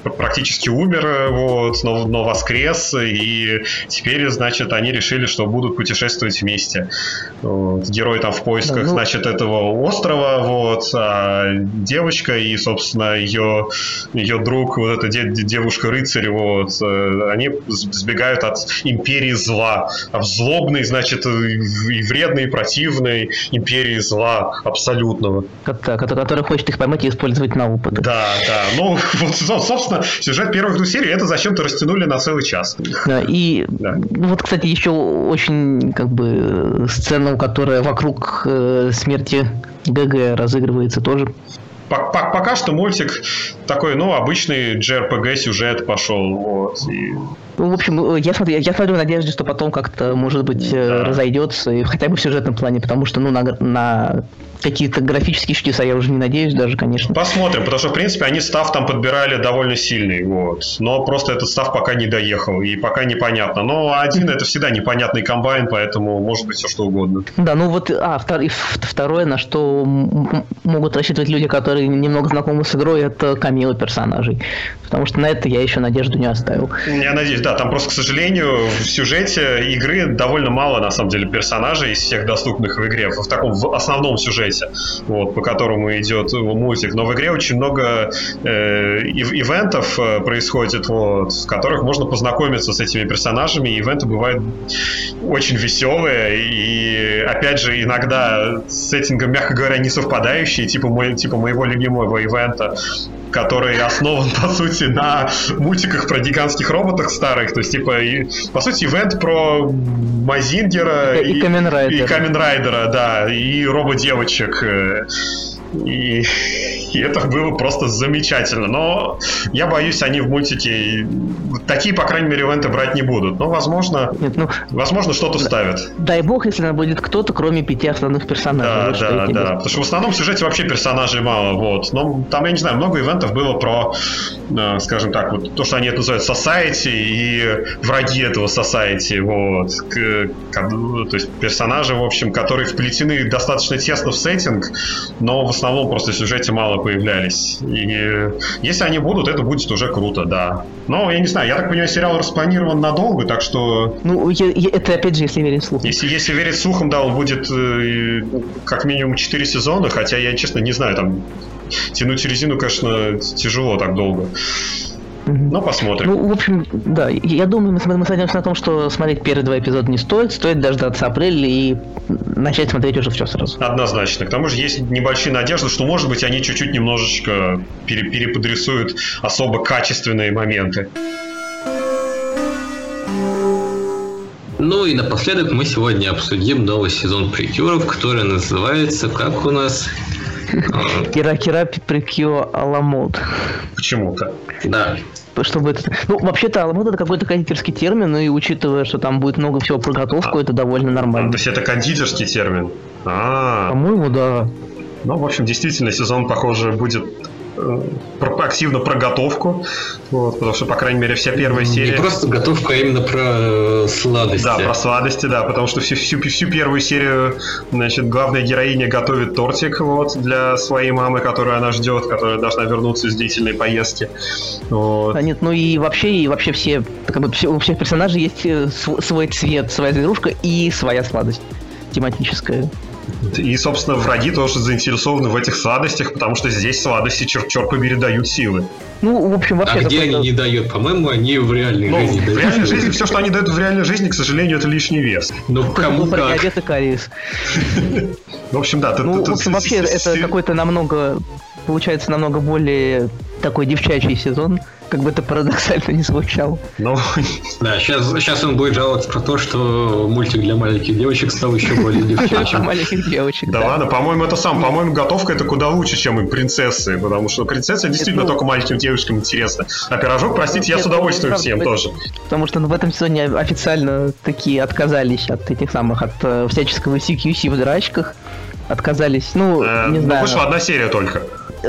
практически умер, вот, но, но воскрес, и теперь, значит, они решили, что будут путешествовать вместе. Вот, герой там в поисках, да, ну... значит, этого острова, вот, а девочка и, собственно, ее, ее друг, вот эта девушка-рыцарь, вот, э, они сбегают от империи зла. А злобный, значит, и вредный, и противный, этой империи зла абсолютного. Который хочет их поймать и использовать на опыт. Да, да. Ну, вот, собственно, сюжет первых двух серий это зачем-то растянули на целый час. Да, и да. вот, кстати, еще очень как бы сцена, которая вокруг э, смерти ГГ разыгрывается тоже пока что мультик такой, ну, обычный JRPG сюжет пошел. Вот, и... Ну, в общем, я смотрю, я смотрю в надежде, что потом как-то, может быть, э, да. разойдется, и хотя бы в сюжетном плане, потому что, ну, на, на какие-то графические чудеса я уже не надеюсь даже, конечно. Посмотрим, потому что, в принципе, они став там подбирали довольно сильный, вот. Но просто этот став пока не доехал, и пока непонятно. Но один это всегда непонятный комбайн, поэтому может быть все что угодно. Да, ну вот, а, второе, на что могут рассчитывать люди, которые немного знакомы с игрой, это камилы персонажей. Потому что на это я еще надежду не оставил. Я надеюсь, да, там просто, к сожалению, в сюжете игры довольно мало, на самом деле, персонажей из всех доступных в игре, в таком в основном сюжете, вот, по которому идет мультик. Но в игре очень много э, ивентов э, происходит, вот, в которых можно познакомиться с этими персонажами. И ивенты бывают очень веселые и, опять же, иногда с сеттингом, мягко говоря, не совпадающие, типа, мой, типа моего любимого ивента который основан, по сути, на мультиках про гигантских роботах. То есть, типа, и, по сути, ивент про Мазингера и, и, и Каменрайдера, да, и робот-девочек. И, и это было просто замечательно. Но я боюсь, они в мультике такие, по крайней мере, ивенты брать не будут. Но, возможно, Нет, ну, возможно что-то ставят. Дай бог, если там будет кто-то, кроме пяти основных персонажей. Да, да, да. Потому что в основном в сюжете вообще персонажей мало. Вот. Но там, я не знаю, много ивентов было про, э, скажем так, вот то, что они это называют Society и враги этого Society. Вот. К, к, то есть персонажи, в общем, которые вплетены достаточно тесно в сеттинг, но в основном основном просто в сюжете мало появлялись. И если они будут, это будет уже круто, да. Но, я не знаю, я так понимаю, сериал распланирован надолго, так что... Ну, я, я, это опять же, если верить слухам. Если, если верить слухам, да, он будет э, как минимум 4 сезона, хотя я, честно, не знаю, там тянуть резину, конечно, тяжело так долго. Ну, посмотрим. Ну, в общем, да, я думаю, мы, мы сойдемся на том, что смотреть первые два эпизода не стоит, стоит дождаться апреля и начать смотреть уже все сразу. Однозначно. К тому же есть небольшие надежды, что, может быть, они чуть-чуть немножечко пере переподрисуют особо качественные моменты. Ну и напоследок мы сегодня обсудим новый сезон прикюров, который называется как у нас? Кира-кира прикё аламод. Почему-то. Да чтобы это... Ну, вообще-то аламод это какой-то кондитерский термин, и учитывая, что там будет много всего про готовку, а, это довольно нормально. То есть это кондитерский термин? А, По-моему, да. Ну, в общем, действительно, сезон, похоже, будет активно про готовку, вот, потому что, по крайней мере, вся первая серия... Не просто готовку, а именно про э, сладости. Да, про сладости, да, потому что всю, всю, всю первую серию, значит, главная героиня готовит тортик вот, для своей мамы, которую она ждет, которая должна вернуться из длительной поездки. Вот. А нет, ну и вообще, и вообще все, как бы, все, у всех персонажей есть э, свой цвет, своя зверушка и своя сладость тематическая. И, собственно, враги тоже заинтересованы в этих сладостях, потому что здесь сладости, черт, черт побери, дают силы. Ну, в общем, вообще... А где они не дают? По-моему, они в реальной ну, жизни в реальной жизни, все, что они дают в реальной жизни, к сожалению, это лишний вес. Ну, кому как. В общем, да. Ну, в общем, вообще, это какой-то намного, получается, намного более такой девчачий сезон как бы это парадоксально не звучало. Ну, да, сейчас, сейчас он будет жаловаться про то, что мультик для маленьких девочек стал еще более девчачьим. маленьких девочек, да. ладно, по-моему, это сам, по-моему, готовка это куда лучше, чем и принцессы, потому что принцесса действительно ну, только маленьким девочкам интересна. А пирожок, простите, я с удовольствием всем тоже. Потому что ну, в этом сезоне официально такие отказались от этих самых, от э, всяческого CQC в драчках отказались. Ну, э, не ну, знаю. Вышла одна серия только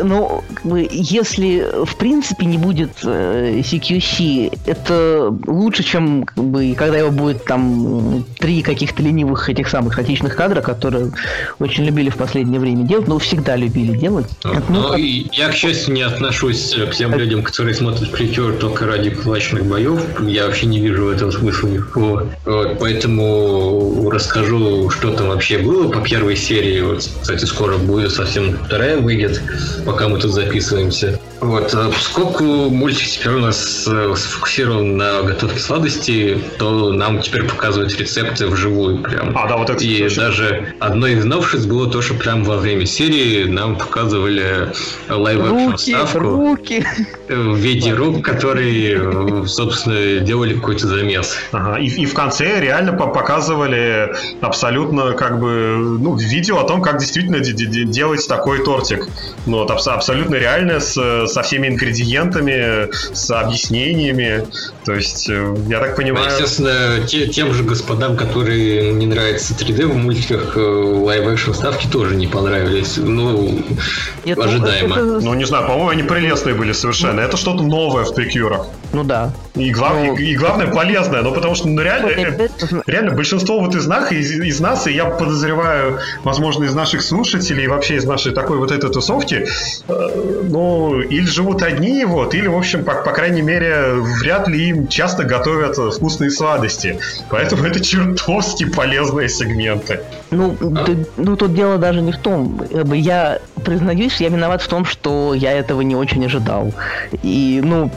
ну, как бы, если в принципе не будет э, CQC, это лучше, чем как бы, когда его будет там три каких-то ленивых этих самых статичных кадра, которые очень любили в последнее время делать, но всегда любили делать. Ну, ну как... Я, к счастью, не отношусь к тем людям, которые смотрят прикер только ради кулачных боев. Я вообще не вижу этого смысла никакого. Вот, поэтому расскажу, что там вообще было по первой серии. Вот, кстати, скоро будет совсем вторая выйдет пока мы тут записываемся. Вот, э, поскольку мультик теперь у нас э, сфокусирован на готовке сладости, то нам теперь показывают рецепты вживую прям. А, да, вот это И точно. даже одно из новшеств было то, что прям во время серии нам показывали Руки, вставку руки. в виде рук, которые, э, собственно, делали какой-то замес. Ага, И, и в конце реально по- показывали абсолютно как бы ну, видео о том, как действительно де- де- де- делать такой тортик. Ну, вот, абс- абсолютно реально с, со всеми ингредиентами, с объяснениями. То есть, э, я так Ну, понимаю... естественно, те- тем же господам, которые не нравятся 3D в мультиках, live-action вставки тоже не понравились. Ну, Нет, ну, ожидаемо. это- Ну, не знаю, по-моему, они прелестные были совершенно. Это что-то новое в прикюрах. Ну да. И, глав- Ну- и, и главное, полезное. Ну, потому что, ну, реально, э, реально большинство вот из нас, из, из нас, и я подозреваю, возможно, из наших слушателей, и вообще из нашей такой вот этой тусовки, э, ну, или живут одни, вот, или, в общем, по, по крайней мере, вряд ли им часто готовят вкусные сладости. Поэтому это чертовски полезные сегменты. Ну, А? ты- ну, тут дело даже не в том. Бы Я признаюсь, я виноват в том, что я этого не очень ожидал. И, ну,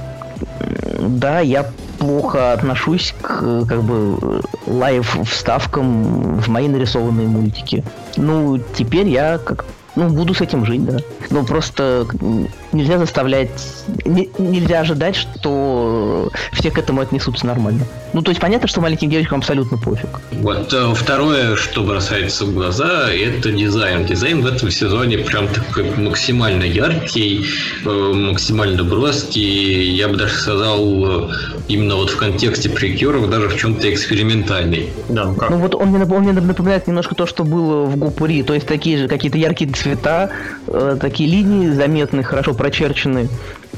да, я плохо отношусь к как бы live вставкам в мои нарисованные мультики. Ну, теперь я как ну, буду с этим жить, да. Ну, просто нельзя заставлять... не- нельзя ожидать, что все к этому отнесутся нормально. Ну, то есть понятно, что маленьким девочкам абсолютно пофиг. Вот э, второе, что бросается в глаза, это дизайн. Дизайн в этом сезоне прям такой максимально яркий, э, максимально броский. Я бы даже сказал, именно вот в контексте прикюров, даже в чем-то экспериментальный. Да, ну как? Ну вот он мне, он мне напоминает немножко то, что было в Гупури, то есть такие же какие-то яркие цвета, э, такие линии заметные, хорошо прочерченные.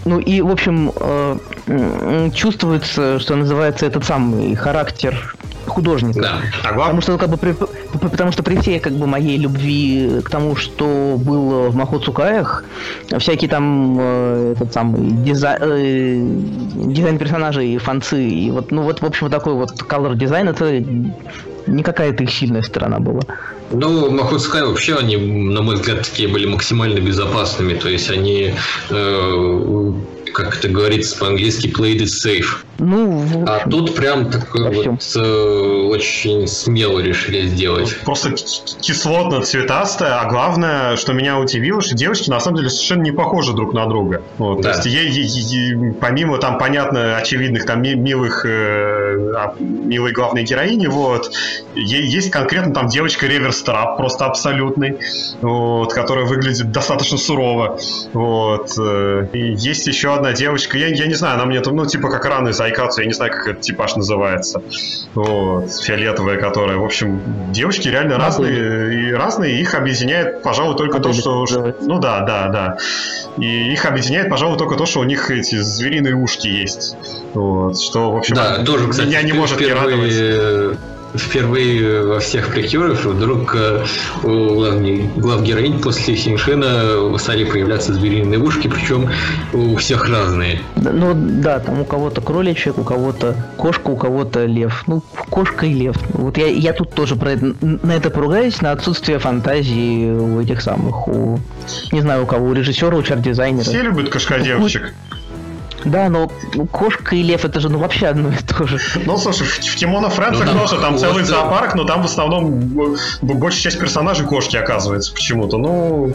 Ну и, в общем, э, чувствуется, что называется, этот самый характер художника. Да. А Потому что, ну, как бы, при, потому что при всей как бы моей любви к тому, что было в Махоцукаях, всякие там э, этот самый дизай- э, дизайн персонажей, фанцы, и вот, ну вот, в общем, вот такой вот color дизайн, это не какая-то их сильная сторона была. Ну, Махутская вообще, они, на мой взгляд, такие были максимально безопасными. То есть они, э, как это говорится по-английски, played it safe. Ну, А общем, тут прям такой вот э, очень смело решили сделать. просто ки- кислотно-цветастая, а главное, что меня удивило, что девочки на самом деле совершенно не похожи друг на друга. Вот, Да. То есть ей, ей- ей- помимо там, понятно, очевидных там ми- милых, э, а, милой главной героини, вот, ей есть конкретно там девочка реверс-трап, просто абсолютный, вот, которая выглядит достаточно сурово. Вот. э, И есть еще одна девочка, я, я не знаю, она мне там, ну, типа как из Айкацу, я не знаю, как этот типаж называется. Вот, фиолетовая, которая, в общем, девочки реально разные, и разные, их объединяет, пожалуй, только то, Модель что... называется. Ну да, да, да. И их объединяет, пожалуй, только то, что у них эти звериные ушки есть. Вот, что, в общем, Да, тоже, кстати, меня не может не радовать. Впервые, впервые во всех прикюрах вдруг э, у главней- главгероинь после Хиншина стали появляться звериные ушки, причем у всех разные. да, ну да, там у кого-то кроличек, у кого-то кошка, у кого-то лев. Ну, кошка и лев. Вот я, я тут тоже про это, на это поругаюсь, на отсутствие фантазии у этих самых, у, не знаю у кого, у режиссера, у чарт-дизайнера. Все любят кошка-девочек. Да, но ну, кошка и лев это же ну вообще одно и то же. Ну, слушай, в, в Тимона Фрэнсах Ну, там тоже там целый зоопарк, но там в основном б- большая часть персонажей кошки оказывается почему-то. Ну,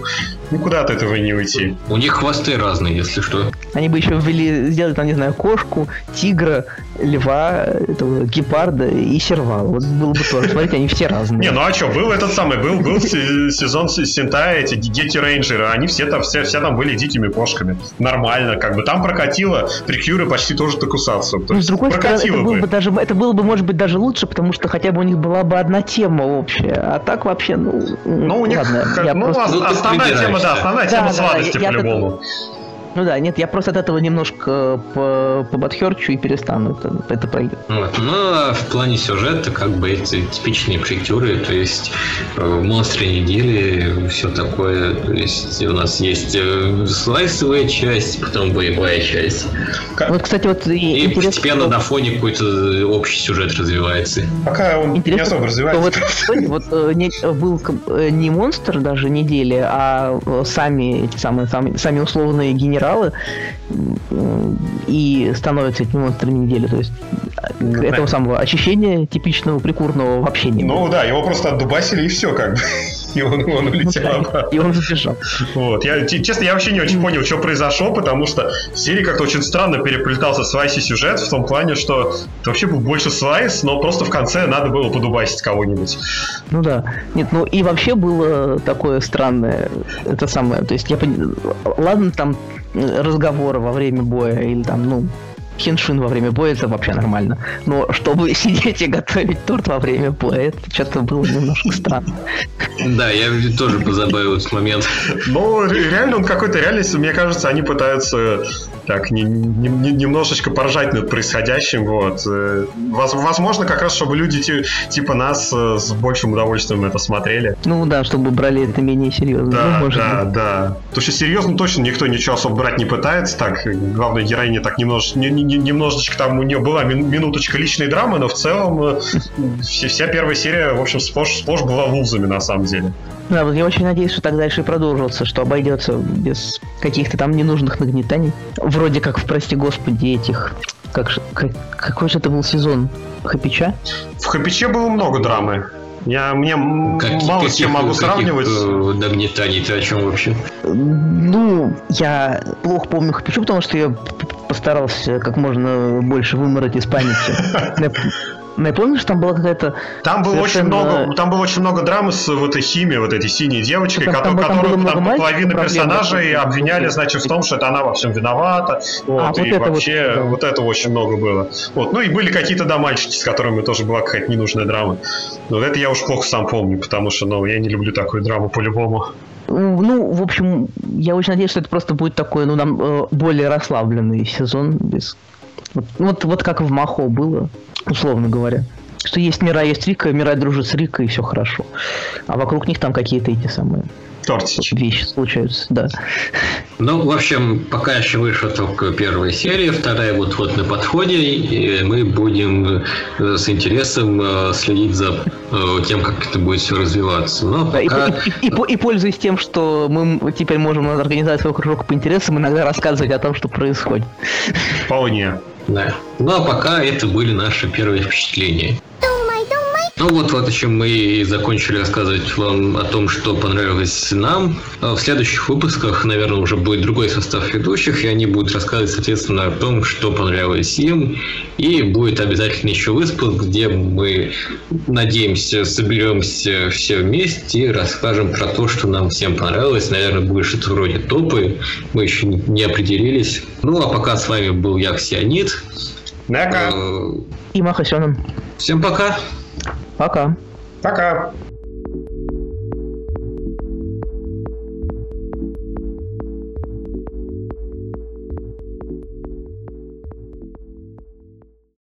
никуда от этого не уйти. У них хвосты разные, если что. Они бы еще ввели, сделали там, не знаю, кошку, тигра, льва, этого, гепарда и сервала. Вот было бы тоже. Смотрите, они все разные. Не, ну а что, был этот самый, был, был се- сезон С- Сентай, эти Дети Рейнджеры, они все там, все, все там были дикими кошками. Нормально, как бы. Там прокатило прикюры почти тоже. То Ну, с другой стороны, это прокатило было, бы. бы даже, это было бы, может быть, даже лучше, потому что хотя бы у них была бы одна тема общая. А так вообще, ну, Ну, у них, ладно, ну, Ну, основная тема, да, основная тема сладости по-любому. Ну да, нет, я просто от этого немножко по побатхерчу и перестану. Это, это пройдет. Вот. Ну, а в плане сюжета, как бы эти типичные прикюры, то есть э, монстры недели, все такое. То есть у нас есть э, слайсовая часть, потом боевая часть. Ка- Вот, кстати, вот и постепенно что- на фоне какой-то общий сюжет развивается. Пока он не Интересно, особо что развивается. вот, вот э, не- был э, не монстр даже недели, а э, сами эти самые, сами, сами условные генералы сериалы и становятся этими монстрами недели. То есть ну, этого самого очищения типичного прикурного вообще не Ну да, его просто отдубасили и все как бы. И он, он улетел обратно. И он забежал. Вот. Я, честно, я вообще не очень понял, что произошло, потому что в серии как-то очень странно переплетался Свайси сюжет в том плане, что это вообще был больше Свайс, но просто в конце надо было подубасить кого-нибудь. Ну да. Нет, ну и вообще было такое странное, это самое, то есть я понимаю, ладно там разговоры во время боя или там, ну, хеншин во время боя, это вообще нормально. Но чтобы сидеть и готовить торт во время боя, это что-то было немножко странно. Да, я тоже позабавил этот момент. Ну, реально он какой-то реальность, мне кажется, они пытаются так не, не, не, немножечко поржать над происходящим. Вот. Э, возможно, как раз, чтобы люди типа нас э, с большим удовольствием это смотрели. Ну да, чтобы брали это менее серьезно. Да, ну, да, быть. да. Потому что серьезно точно никто ничего особо брать не пытается. Так, главная героиня так немножко, не, не, немножечко там у нее была минуточка личной драмы, но в целом э, вся первая серия, в общем, сплошь, сплошь была лузами на самом деле. Да, вот я очень надеюсь, что так дальше и продолжится, что обойдется без каких-то там ненужных нагнетаний. Вроде как в «Прости Господи» этих... Как, как, какой же это был сезон? Хапича? В Хапиче было много драмы. Я мне как, мало с чем могу каких, сравнивать. Э, нагнетаний ты о чем вообще? Ну, я плохо помню Хапичу, потому что я постарался как можно больше вымороть из памяти. Ну, я помню, что там была какая-то... Там было, совершенно... очень много, там было очень много драмы с вот этой химией, вот этой синей девочкой, там, которую, там, которую там, половину персонажей обвиняли, значит, в том, что это она во всем виновата. Вот, а, и вот вообще вот, да. вот этого очень много было. Вот. Ну и были какие-то да, мальчики, с которыми тоже была какая-то ненужная драма. Но вот это я уж плохо сам помню, потому что, ну, я не люблю такую драму по-любому. Ну, в общем, я очень надеюсь, что это просто будет такой, ну, нам э, более расслабленный сезон без вот, вот, вот как в Махо было, условно говоря. Что есть Мира, есть Рика, Мира дружит с Рика, и все хорошо. А вокруг них там какие-то эти самые Тортич. Вещи случаются, да. Ну, в общем, пока еще вышла только первая серия, вторая вот-вот на подходе, и мы будем э, с интересом э, следить за э, тем, как это будет все развиваться. Но пока... и, и, и, и пользуясь тем, что мы теперь можем организовать свой кружок по интересам, иногда рассказывать о том, что происходит. Вполне. Да. Ну а пока это были наши первые впечатления. Ну вот, вот о чем мы и закончили рассказывать вам о том, что понравилось нам. А в следующих выпусках, наверное, уже будет другой состав ведущих, и они будут рассказывать, соответственно, о том, что понравилось им. И будет обязательно еще выпуск, где мы, надеемся, соберемся все вместе и расскажем про то, что нам всем понравилось. Наверное, будет что-то вроде топы. Мы еще не определились. Ну, а пока с вами был я, Ксионид. Пока. И Махасеном. Всем пока. Пока. Пока.